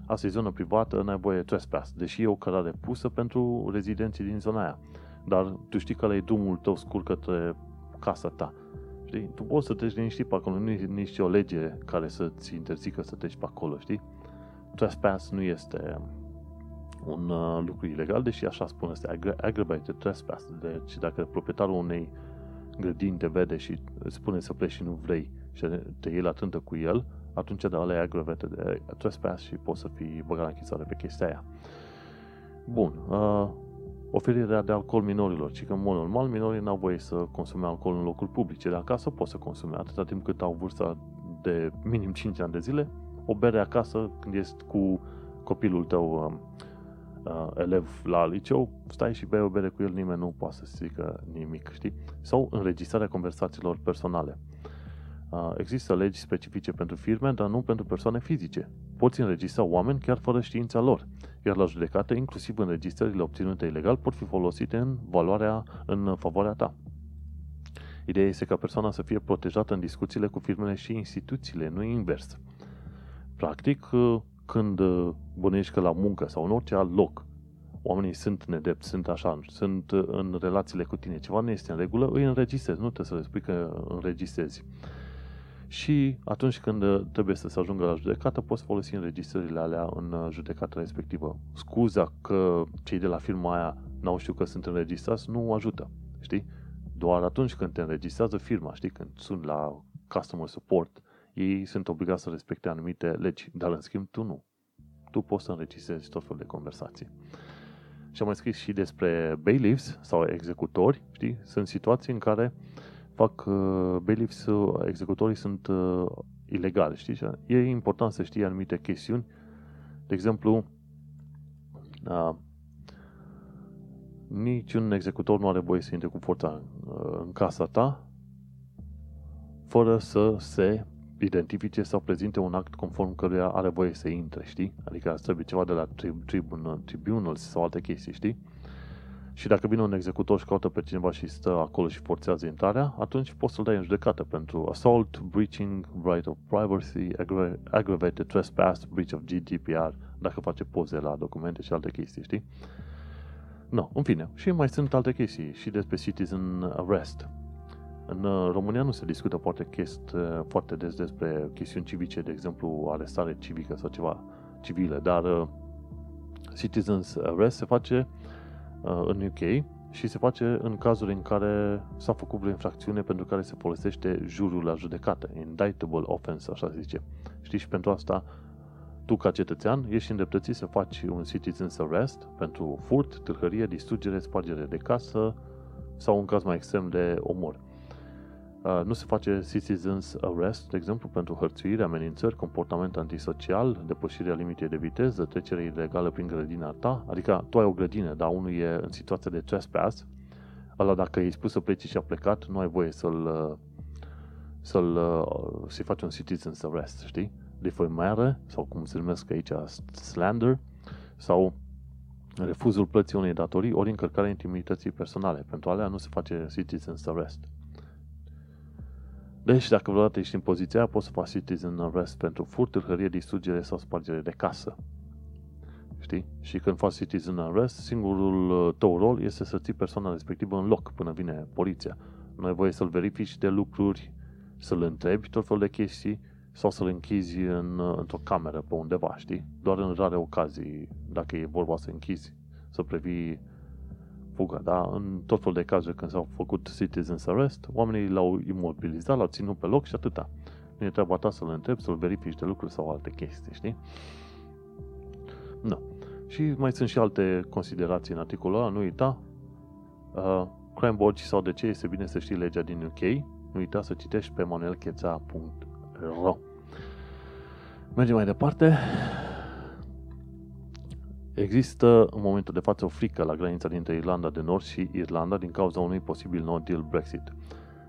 Asta e zonă privată, n-ai voie trespass, deși e o cărare pusă pentru rezidenții din zona aia. Dar tu știi că e drumul tău scurt către casa ta. Știi? Tu poți să treci liniștit pe acolo, nu e nici o lege care să-ți interzică să treci pe acolo, știi? Trespass nu este un uh, lucru ilegal, deși așa spune, este aggravated trespass. Deci dacă proprietarul unei grădini te vede și îți spune să pleci și nu vrei și te iei la trântă cu el, atunci de ăla e aggravated trespass și poți să fii băgat la închisoare pe chestia aia. Bun, uh, oferirea de alcool minorilor, ci că în mod normal minorii n-au voie să consume alcool în locuri publice, de acasă pot să consume atâta timp cât au vârsta de minim 5 ani de zile, o bere acasă când ești cu copilul tău uh, uh, elev la liceu, stai și bei o bere cu el, nimeni nu poate să zică nimic, știi? Sau înregistrarea conversațiilor personale. Uh, există legi specifice pentru firme, dar nu pentru persoane fizice. Poți înregistra oameni chiar fără știința lor, iar la judecată, inclusiv înregistrările obținute ilegal, pot fi folosite în valoarea, în favoarea ta. Ideea este ca persoana să fie protejată în discuțiile cu firmele și instituțiile, nu invers. Practic, uh, când uh, bănuiești că la muncă sau în orice alt loc oamenii sunt nedepți, sunt așa, sunt în relațiile cu tine, ceva nu este în regulă, îi înregistrezi, nu trebuie să le spui că înregistrezi și atunci când uh, trebuie să se ajungă la judecată, poți folosi înregistrările alea în uh, judecata respectivă. Scuza că cei de la firma aia n-au știut că sunt înregistrați, nu ajută, știi? Doar atunci când te înregistrează firma, știi, când sunt la customer support, ei sunt obligați să respecte anumite legi, dar în schimb tu nu. Tu poți să înregistrezi tot felul de conversații. Și am mai scris și despre bailiffs sau executori, știi? Sunt situații în care fac uh, bailiffs, uh, executorii sunt uh, ilegale, știi? Și e important să știi anumite chestiuni. De exemplu, uh, niciun executor nu are voie să intre cu forța uh, în casa ta fără să se identifice sau prezinte un act conform căruia are voie să intre, știi? Adică trebuie ceva de la trib- tribunal, tribunals sau alte chestii, știi? Și dacă vine un executor și caută pe cineva și stă acolo și forțează intrarea, atunci poți să-l dai în judecată pentru assault, breaching right of privacy, aggravated trespass, breach of GDPR, dacă face poze la documente și alte chestii, știi? No, în fine. Și mai sunt alte chestii și despre citizen arrest. În uh, România nu se discută foarte, chest, uh, foarte des despre chestiuni civice, de exemplu, arestare civică sau ceva civile, dar uh, citizens arrest se face în UK și se face în cazuri în care s-a făcut vreo infracțiune pentru care se folosește jurul la judecată, indictable offense, așa se zice. Știi, și pentru asta tu ca cetățean ești îndreptățit să faci un citizen's arrest pentru furt, tâlhărie, distrugere, spargere de casă sau un caz mai extrem de omor. Uh, nu se face citizen's arrest, de exemplu, pentru hărțuire, amenințări, comportament antisocial, depășirea limitei de viteză, trecere ilegală prin grădina ta, adică tu ai o grădină, dar unul e în situație de trespass, ăla dacă i spus să pleci și a plecat, nu ai voie să-l uh, să-l, uh, să-i faci un citizen's arrest, știi? defăimare, sau cum se numesc aici, slander, sau refuzul plății unei datorii, ori încălcarea intimității personale. Pentru alea nu se face citizen's arrest. Deci, dacă vreodată ești în poziția poți să faci citizen arrest pentru furt, tâlhărie, distrugere sau spargere de casă. Știi? Și când faci citizen arrest, singurul uh, tău rol este să ții persoana respectivă în loc până vine poliția. Nu ai voie să-l verifici de lucruri, să-l întrebi tot felul de chestii sau să-l închizi în, într-o cameră pe undeva, știi? Doar în rare ocazii, dacă e vorba să închizi, să previi fuga, da? În tot felul de cazuri când s-au făcut citizen's arrest, oamenii l-au imobilizat, l-au ținut pe loc și atâta. Nu e treaba ta să-l întrebi, să-l verifici de lucruri sau alte chestii, știi? Nu. Și mai sunt și alte considerații în articolul ăla, nu uita. Uh, Crime Watch sau de ce este bine să știi legea din UK, nu uita să citești pe manuelcheța.ro Mergem mai departe. Există în momentul de față o frică la granița dintre Irlanda de Nord și Irlanda din cauza unui posibil no deal Brexit.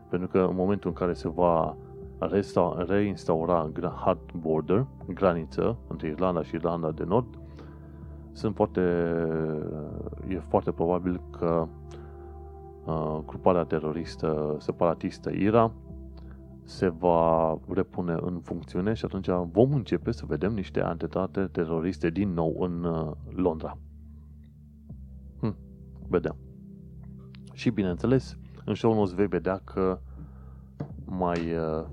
Pentru că în momentul în care se va resta, reinstaura hard border, graniță între Irlanda și Irlanda de Nord, sunt foarte, e foarte probabil că uh, gruparea teroristă separatistă IRA se va repune în funcțiune și atunci vom începe să vedem niște atentate teroriste din nou în uh, Londra. Hm, vedem. Și bineînțeles, în show notes vei vedea că mai uh,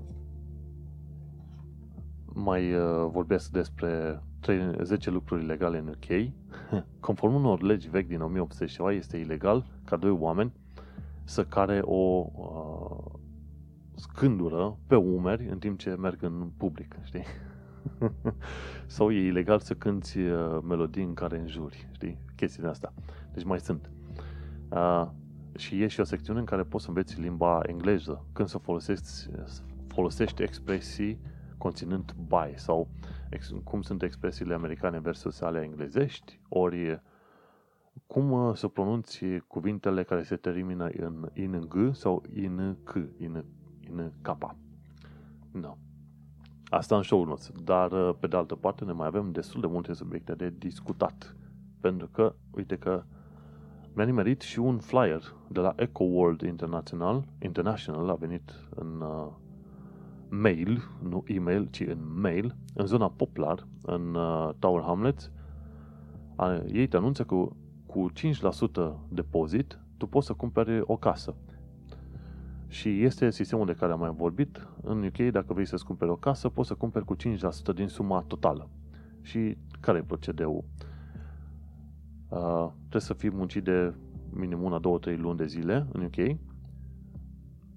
mai uh, vorbesc despre 10 lucruri ilegale în UK. Conform unor legi vechi din 1800 ceva, este ilegal ca doi oameni să care o uh, scândură pe umeri în timp ce merg în public, știi? Sau e ilegal să cânti uh, melodii în care înjuri, știi? Chestii de asta. Deci mai sunt. Uh, și e și o secțiune în care poți să înveți limba engleză când să folosești, folosești expresii conținând by sau ex, cum sunt expresiile americane versus ale englezești, ori cum uh, să pronunți cuvintele care se termină în in g sau in c, in în capa. No. Asta în show notes, dar uh, pe de altă parte ne mai avem destul de multe subiecte de discutat. Pentru că, uite că mi-a nimerit și un flyer de la Eco World International, International a venit în uh, mail, nu e-mail, ci în mail, în zona Poplar, în uh, Tower Hamlets. Uh, ei te anunță că cu 5% depozit tu poți să cumperi o casă. Și este sistemul de care am mai vorbit. În UK, dacă vrei să-ți cumperi o casă, poți să cumperi cu 5% din suma totală. Și care e procedeul? Uh, trebuie să fii muncit de minim una, două, trei luni de zile în UK,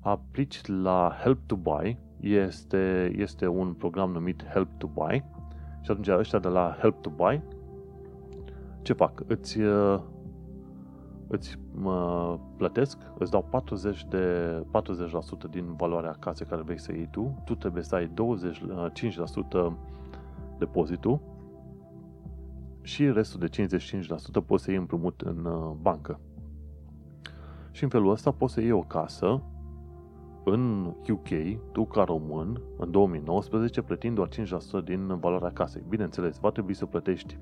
aplici la Help to Buy, este, este un program numit Help to Buy și atunci ăștia de la Help to Buy ce fac? Îți, uh, îți mă, plătesc, îți dau 40 de, 40% din valoarea casei care vrei să iei tu, tu trebuie să ai 25% depozitul și restul de 55% poți să iei împrumut în uh, bancă. Și în felul ăsta poți să iei o casă în UK, tu ca român, în 2019, plătind doar 5% din valoarea casei. Bineînțeles, va trebui să plătești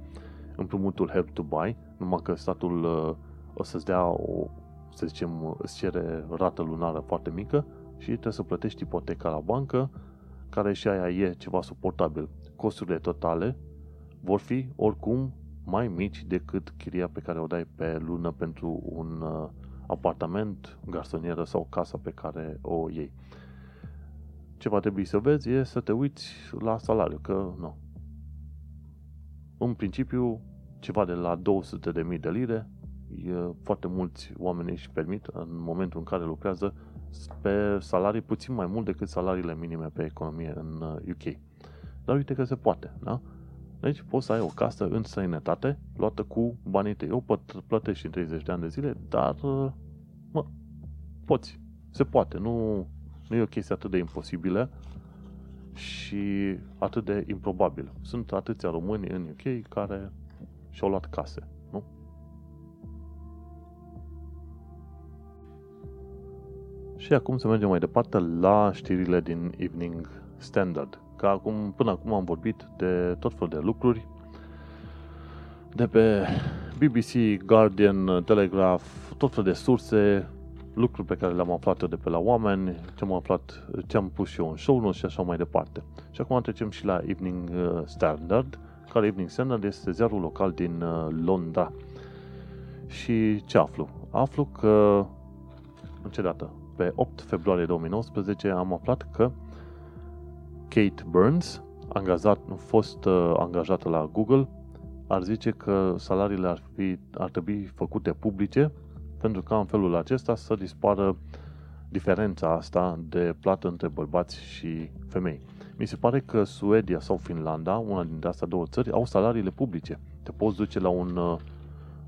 împrumutul Help to Buy, numai că statul uh, o să-ți dea o, să zicem, îți cere rată lunară foarte mică și trebuie să plătești ipoteca la bancă, care și aia e ceva suportabil. Costurile totale vor fi oricum mai mici decât chiria pe care o dai pe lună pentru un uh, apartament, garsonieră sau casa pe care o iei. Ce va trebui să vezi e să te uiți la salariu, că nu. În principiu, ceva de la 200.000 de lire, e, foarte mulți oameni își permit în momentul în care lucrează pe salarii puțin mai mult decât salariile minime pe economie în UK. Uh, Dar uite că se poate, da? Deci poți să ai o casă în sănătate luată cu banii tăi. Eu pot plătești în 30 de ani de zile, dar uh, mă, poți. Se poate. Nu, nu e o chestie atât de imposibilă și atât de improbabil. Sunt atâția români în UK care și-au luat case, Și acum să mergem mai departe la știrile din Evening Standard. Ca acum, până acum am vorbit de tot felul de lucruri, de pe BBC, Guardian, Telegraph, tot felul de surse, lucruri pe care le-am aflat eu de pe la oameni, ce am aflat, ce am pus și eu în show și așa mai departe. Și acum trecem și la Evening uh, Standard, care Evening Standard este ziarul local din uh, Londra. Și ce aflu? Aflu că, în ce dată? Pe 8 februarie 2019 am aflat că Kate Burns, angajat, fost uh, angajată la Google, ar zice că salariile ar, fi, ar trebui făcute publice pentru ca în felul acesta să dispară diferența asta de plată între bărbați și femei. Mi se pare că Suedia sau Finlanda, una dintre astea două țări, au salariile publice. Te poți duce la un, uh,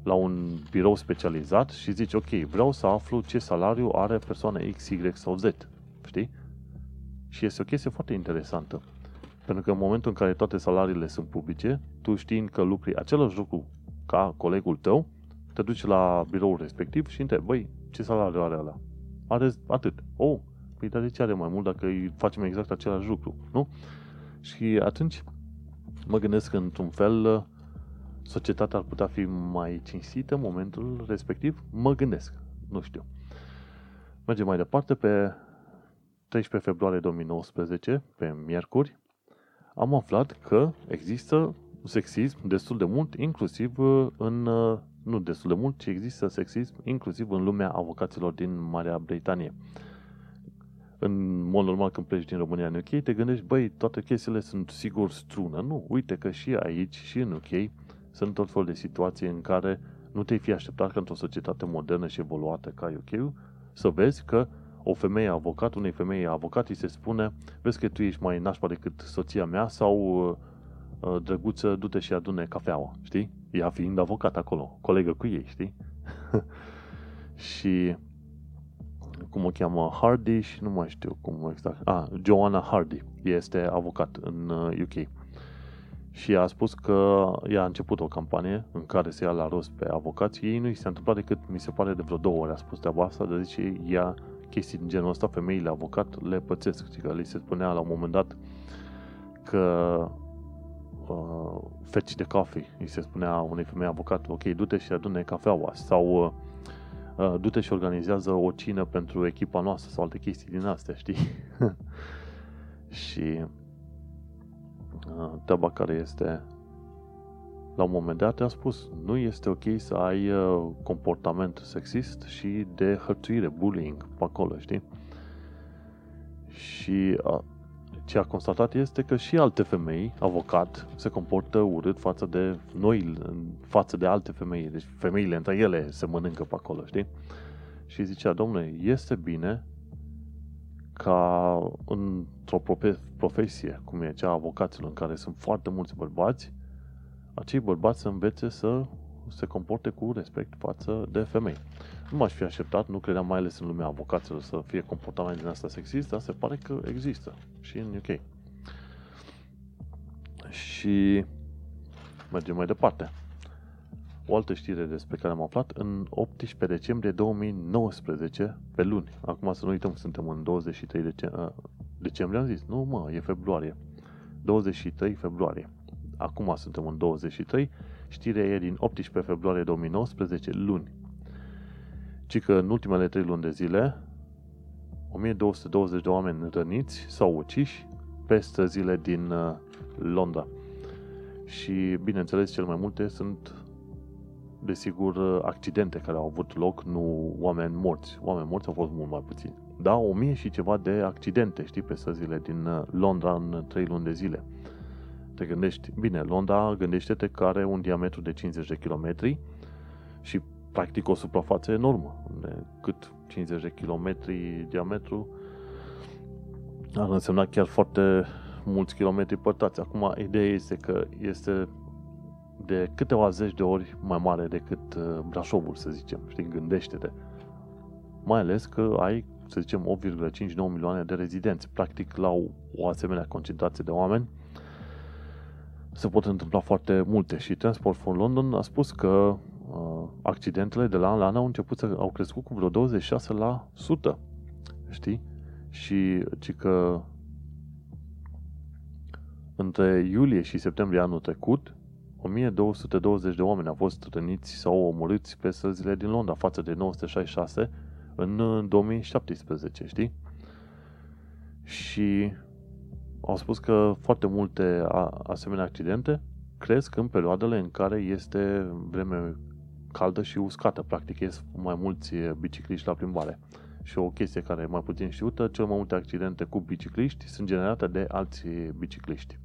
la un birou specializat și zici, ok, vreau să aflu ce salariu are persoana X, Y sau Z. Știi? Și este o chestie foarte interesantă. Pentru că în momentul în care toate salariile sunt publice, tu știind că lucri același lucru ca colegul tău, te duci la biroul respectiv și întrebi, băi, ce salariu are ăla? Are atât. Oh, păi dar de ce are mai mult dacă îi facem exact același lucru, nu? Și atunci mă gândesc că într-un fel societatea ar putea fi mai cinstită în momentul respectiv. Mă gândesc, nu știu. Mergem mai departe pe 13 februarie 2019, pe miercuri, am aflat că există sexism destul de mult, inclusiv în, nu destul de mult, ci există sexism inclusiv în lumea avocaților din Marea Britanie. În mod normal când pleci din România în UK, te gândești, băi, toate chestiile sunt sigur strună. Nu, uite că și aici, și în UK, sunt tot fel de situații în care nu te-ai fi așteptat că într-o societate modernă și evoluată ca UK să vezi că o femeie avocat, unei femei avocat îi se spune, vezi că tu ești mai nașpa decât soția mea sau uh, uh, drăguță, du-te și adune cafeaua, știi? Ea fiind avocat acolo, colegă cu ei, știi? și cum o cheamă, Hardy și nu mai știu cum exact. Ah, Joanna Hardy este avocat în UK. Uh, și a spus că ea a început o campanie în care se ia la rost pe avocați. Ei nu i s-a întâmplat decât, mi se pare, de vreo două ori a spus treaba asta, de zice ea chestii din genul ăsta, femeile avocat le pățesc. Și că li se spunea la un moment dat că uh, fetch de coffee, îi se spunea unei femei avocat, ok, du-te și adune cafeaua sau uh, du-te și organizează o cină pentru echipa noastră sau alte chestii din astea, știi? și uh, treaba care este la un moment dat a spus, nu este ok să ai uh, comportament sexist și de hărțuire, bullying pe acolo, știi? Și uh, ce a constatat este că și alte femei, avocat, se comportă urât față de noi, față de alte femei. Deci femeile între ele se mănâncă pe acolo, știi? Și zicea, domnule, este bine ca într-o profesie, cum e cea a avocaților, în care sunt foarte mulți bărbați, acei bărbați să învețe să se comporte cu respect față de femei. Nu m-aș fi așteptat, nu credeam mai ales în lumea avocaților să fie comportament din asta sexist, dar se pare că există și în UK. Și mergem mai departe. O altă știre despre care am aflat în 18 decembrie 2019, pe luni. Acum să nu uităm, suntem în 23 decembrie, decembrie, am zis. Nu, mă, e februarie. 23 februarie. Acum suntem în 23. Știrea e din 18 februarie 2019, luni. Ci că în ultimele 3 luni de zile, 1220 de oameni răniți sau uciși pe străzile din uh, Londra. Și, bineînțeles, cel mai multe sunt, desigur, uh, accidente care au avut loc, nu oameni morți. Oameni morți au fost mult mai puțini. Da, o mie și ceva de accidente, știi, pe străzile din uh, Londra în 3 luni de zile. Te gândești, bine, Londra, gândește-te că are un diametru de 50 de kilometri și practic o suprafață enormă. De cât 50 de kilometri diametru ar însemna chiar foarte mulți kilometri părtați. Acum, ideea este că este de câteva zeci de ori mai mare decât uh, Brașovul, să zicem. Știi, gândește-te. Mai ales că ai, să zicem, 8,59 milioane de rezidenți. Practic, la o, o asemenea concentrație de oameni, se pot întâmpla foarte multe și Transport for London a spus că uh, accidentele de la an la an au început să au crescut cu vreo 26 la 100, știi? Și ci că între iulie și septembrie anul trecut, 1220 de oameni au fost răniți sau omorâți pe străzile din Londra, față de 966 în 2017, știi? Și au spus că foarte multe asemenea accidente cresc în perioadele în care este vreme caldă și uscată. Practic, ies mai mulți bicicliști la plimbare. Și o chestie care e mai puțin știută, cel mai multe accidente cu bicicliști sunt generate de alți bicicliști.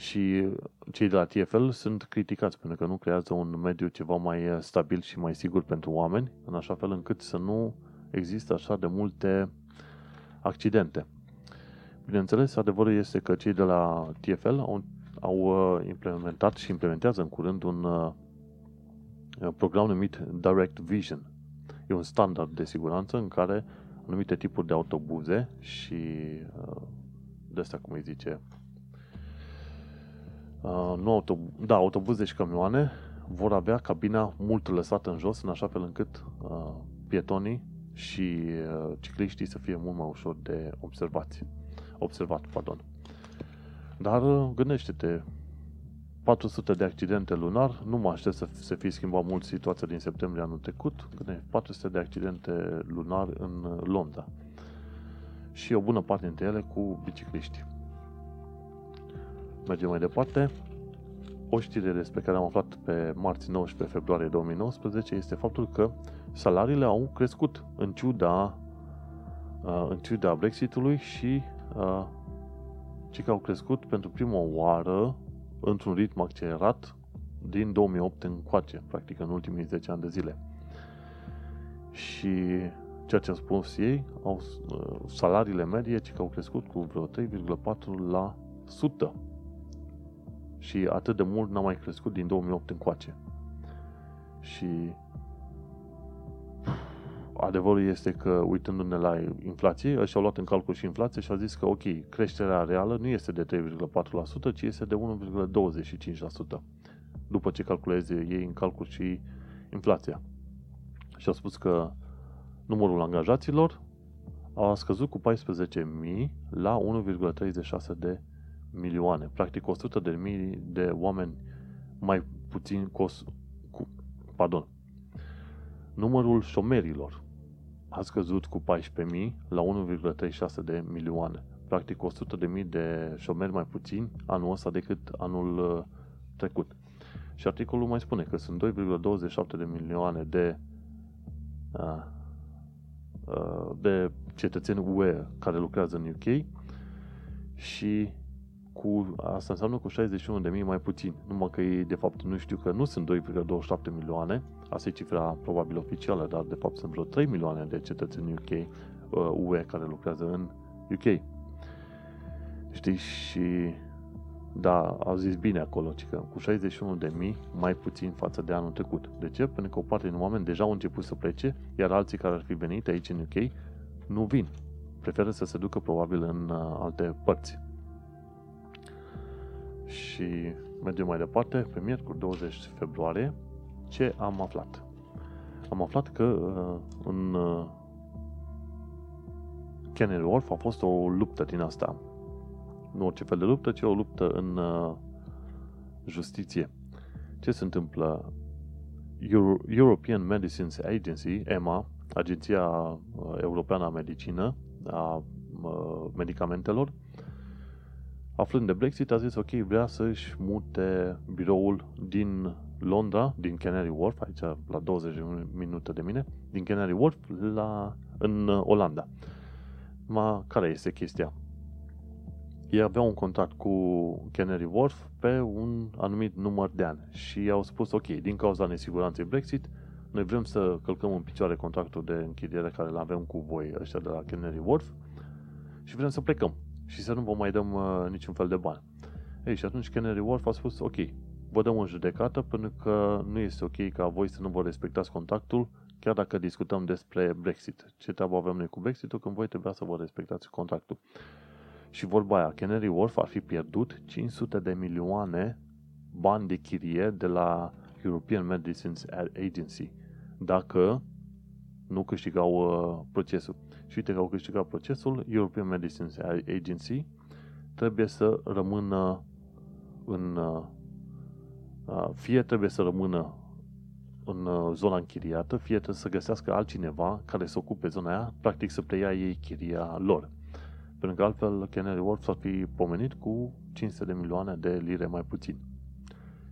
Și cei de la TFL sunt criticați pentru că nu creează un mediu ceva mai stabil și mai sigur pentru oameni, în așa fel încât să nu există așa de multe accidente. Bineînțeles, adevărul este că cei de la TFL au, au uh, implementat și implementează în curând un uh, program numit Direct Vision. E un standard de siguranță în care anumite tipuri de autobuze și uh, de astea, cum îi zice, nu autobu- da, autobuze și camioane vor avea cabina mult lăsată în jos, în așa fel încât pietonii și cicliștii să fie mult mai ușor de observați observat, pardon. Dar uh, gândește-te, 400 de accidente lunar, nu mă aștept să se fie schimbat mult situația din septembrie anul trecut, gândește, 400 de accidente lunar în uh, Londra. Și o bună parte dintre ele cu bicicliști. Mergem mai departe. O știre despre care am aflat pe marți 19 februarie 2019 este faptul că salariile au crescut în ciuda, uh, în ciuda Brexitului și uh, ci că au crescut pentru prima oară într-un ritm accelerat din 2008 încoace, practic în ultimii 10 ani de zile. Și ceea ce au spus ei, au, uh, salariile medie ci că au crescut cu vreo 3,4 la 100. Și atât de mult n-a mai crescut din 2008 încoace. Și adevărul este că, uitându-ne la inflație, ăștia au luat în calcul și inflație și au zis că, ok, creșterea reală nu este de 3,4%, ci este de 1,25%, după ce calculeze ei în calcul și inflația. Și au spus că numărul angajaților a scăzut cu 14.000 la 1,36 de milioane. Practic 100 de mii de oameni mai puțin cos, cu, pardon, numărul șomerilor a scăzut cu 14.000 la 1,36 de milioane. Practic 100.000 de șomeri mai puțini anul ăsta decât anul uh, trecut. Și articolul mai spune că sunt 2,27 de milioane de uh, uh, de cetățeni UE care lucrează în UK și cu, asta înseamnă cu 61.000 mai puțin. Numai că ei, de fapt, nu știu că nu sunt 2,27 milioane, asta e cifra probabil oficială, dar de fapt sunt vreo 3 milioane de cetățeni UK, UE uh, care lucrează în UK. Știi? Și da, au zis bine acolo, că cu 61 de mii mai puțin față de anul trecut. De ce? Pentru că o parte din oameni deja au început să plece, iar alții care ar fi venit aici în UK nu vin. Preferă să se ducă probabil în uh, alte părți. Și mergem mai departe, pe miercuri 20 februarie, ce am aflat? Am aflat că uh, în uh, Canary Wharf a fost o luptă din asta. Nu orice fel de luptă, ci o luptă în uh, justiție. Ce se întâmplă? Euro- European Medicines Agency, EMA, Agenția uh, Europeană a Medicină, a uh, medicamentelor, aflând de Brexit, a zis ok, vrea să-și mute biroul din Londra, din Canary Wharf, aici la 20 minute de mine, din Canary Wharf la, în Olanda. Ma, care este chestia? Ei aveau un contract cu Canary Wharf pe un anumit număr de ani și au spus, ok, din cauza nesiguranței Brexit, noi vrem să călcăm în picioare contractul de închiriere care îl avem cu voi ăștia de la Canary Wharf și vrem să plecăm și să nu vă mai dăm uh, niciun fel de bani. Ei, și atunci Canary Wharf a spus, ok, vă dăm în judecată pentru că nu este ok ca voi să nu vă respectați contactul chiar dacă discutăm despre Brexit. Ce treabă avem noi cu Brexit-ul când voi trebuia să vă respectați contractul. Și vorba aia, Canary Wharf ar fi pierdut 500 de milioane bani de chirie de la European Medicines Agency dacă nu câștigau uh, procesul. Și uite că au câștigat procesul, European Medicines Agency trebuie să rămână în uh, uh, fie trebuie să rămână în uh, zona închiriată, fie trebuie să găsească altcineva care să ocupe zona aia, practic să preia ei chiria lor. Pentru că altfel Canary Wharf s-ar fi pomenit cu 500 de milioane de lire mai puțin.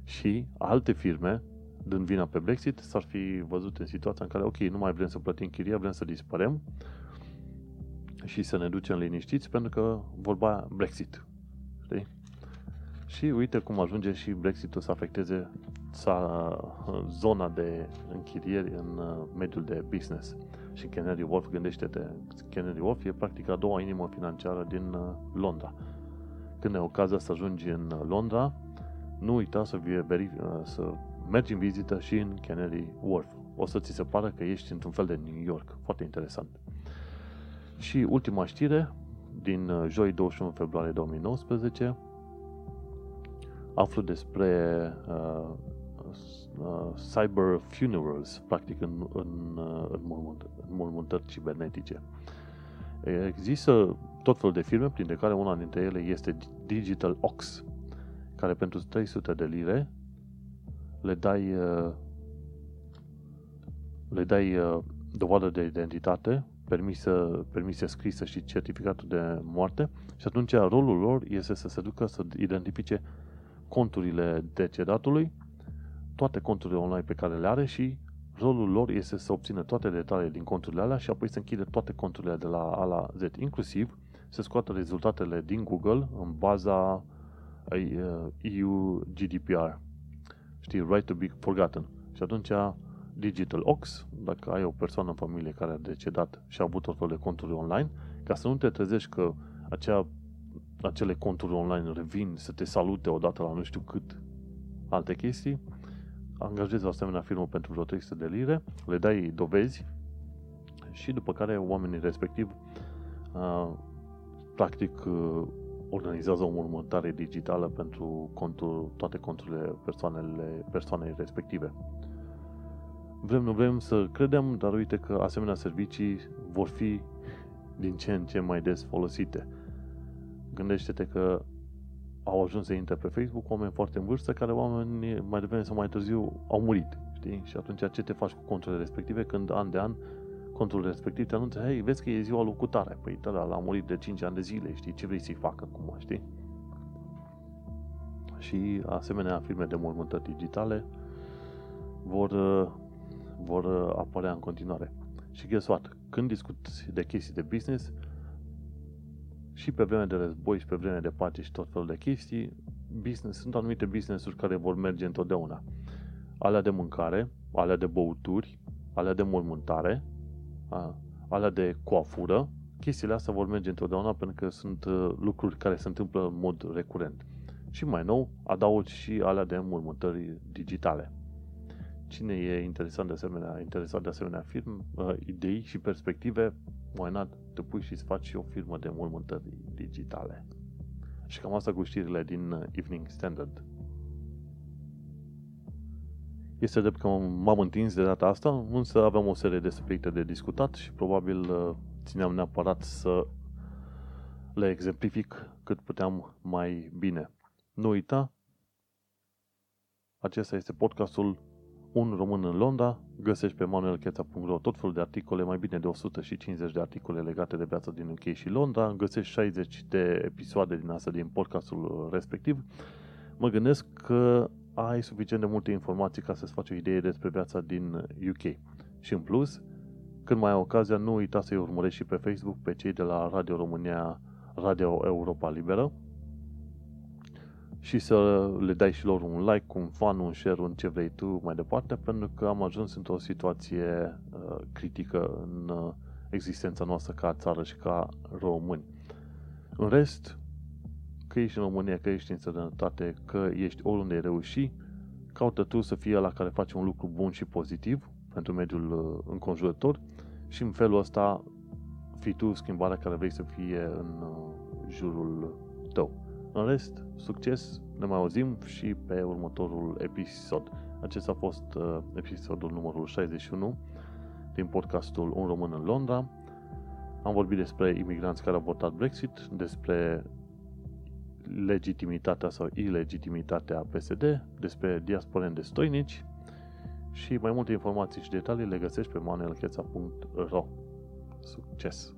Și alte firme, dând vina pe Brexit, s-ar fi văzut în situația în care, ok, nu mai vrem să plătim chiria, vrem să dispărem și să ne ducem liniștiți pentru că vorba Brexit. Știi? Și uite cum ajunge și Brexitul să afecteze zona de închirieri în uh, mediul de business. Și Canary Wharf, gândește-te, Canary Wharf e practic a doua inimă financiară din uh, Londra. Când ai ocazia să ajungi în uh, Londra, nu uita să, verific, să mergi în vizită și în Canary Wharf. O să ți se pară că ești într-un fel de New York. Foarte interesant. Și ultima știre, din joi 21 februarie 2019, aflu despre uh, uh, cyber funerals, practic în, în, uh, în, mormânt, în mormântări cibernetice. Există tot felul de firme, printre care una dintre ele este Digital Ox, care pentru 300 de lire le dai uh, le dai uh, dovadă de identitate, permisă, permisă scrisă și certificatul de moarte și atunci rolul lor este să se ducă să identifice conturile decedatului, toate conturile online pe care le are și rolul lor este să obțină toate detaliile din conturile alea și apoi să închide toate conturile de la A la Z, inclusiv să scoată rezultatele din Google în baza EU uh, GDPR. Știi, right to be forgotten. Și atunci Digital Ox, dacă ai o persoană în familie care a decedat și a avut tot felul de conturi online, ca să nu te trezești că acea acele conturi online revin să te salute odată la nu știu cât alte chestii, angajezi o asemenea firmă pentru vreo 300 de lire, le dai dovezi și după care oamenii respectiv uh, practic uh, organizează o mormântare digitală pentru contul, toate conturile persoanele, persoanei respective. Vrem, nu vrem să credem, dar uite că asemenea servicii vor fi din ce în ce mai des folosite. Gândește-te că au ajuns să intre pe Facebook oameni foarte în vârstă care oameni mai devreme sau mai târziu au murit. Știi? Și atunci ce te faci cu conturile respective când an de an contul respectiv te anunță, hei, vezi că e ziua lui cutare. Păi, da, l-a murit de 5 ani de zile, știi? Ce vrei să-i facă acum, știi? Și asemenea firme de mormântări digitale vor, vor apărea în continuare. Și guess what? Când discuți de chestii de business, și pe vreme de război și pe vreme de pace și tot felul de chestii, business, sunt anumite business-uri care vor merge întotdeauna. Alea de mâncare, alea de băuturi, alea de mormântare, alea de coafură, chestiile astea vor merge întotdeauna pentru că sunt uh, lucruri care se întâmplă în mod recurent. Și mai nou, adaug și alea de mormântări digitale. Cine e interesat de asemenea, interesat de asemenea film, uh, idei și perspective, why not, te pui și îți faci și o firmă de mormântări digitale. Și cam asta cu știrile din uh, Evening Standard. Este drept că m-am întins de data asta, însă aveam o serie de subiecte de discutat și probabil uh, țineam neapărat să le exemplific cât puteam mai bine. Nu uita, acesta este podcastul Un român în Londra. Găsești pe manuelcheța.ro tot felul de articole, mai bine de 150 de articole legate de viața din UK și Londra. Găsești 60 de episoade din asta din podcastul respectiv. Mă gândesc că ai suficient de multe informații ca să-ți faci o idee despre viața din UK. Și în plus, când mai ai ocazia, nu uita să-i urmărești și pe Facebook pe cei de la Radio România, Radio Europa Liberă și să le dai și lor un like, un fan, un share, un ce vrei tu mai departe, pentru că am ajuns într-o situație uh, critică în uh, existența noastră ca țară și ca români. În rest, că ești în România, că ești în sănătate, că ești oriunde ai reuși, caută tu să fii la care face un lucru bun și pozitiv pentru mediul uh, înconjurător și în felul ăsta fii tu schimbarea care vrei să fie în uh, jurul tău. În rest, succes, ne mai auzim și pe următorul episod. Acesta a fost uh, episodul numărul 61 din podcastul Un român în Londra. Am vorbit despre imigranți care au votat Brexit, despre legitimitatea sau ilegitimitatea PSD, despre diasporeni de stoinici și mai multe informații și detalii le găsești pe manuelcheța.ro Succes!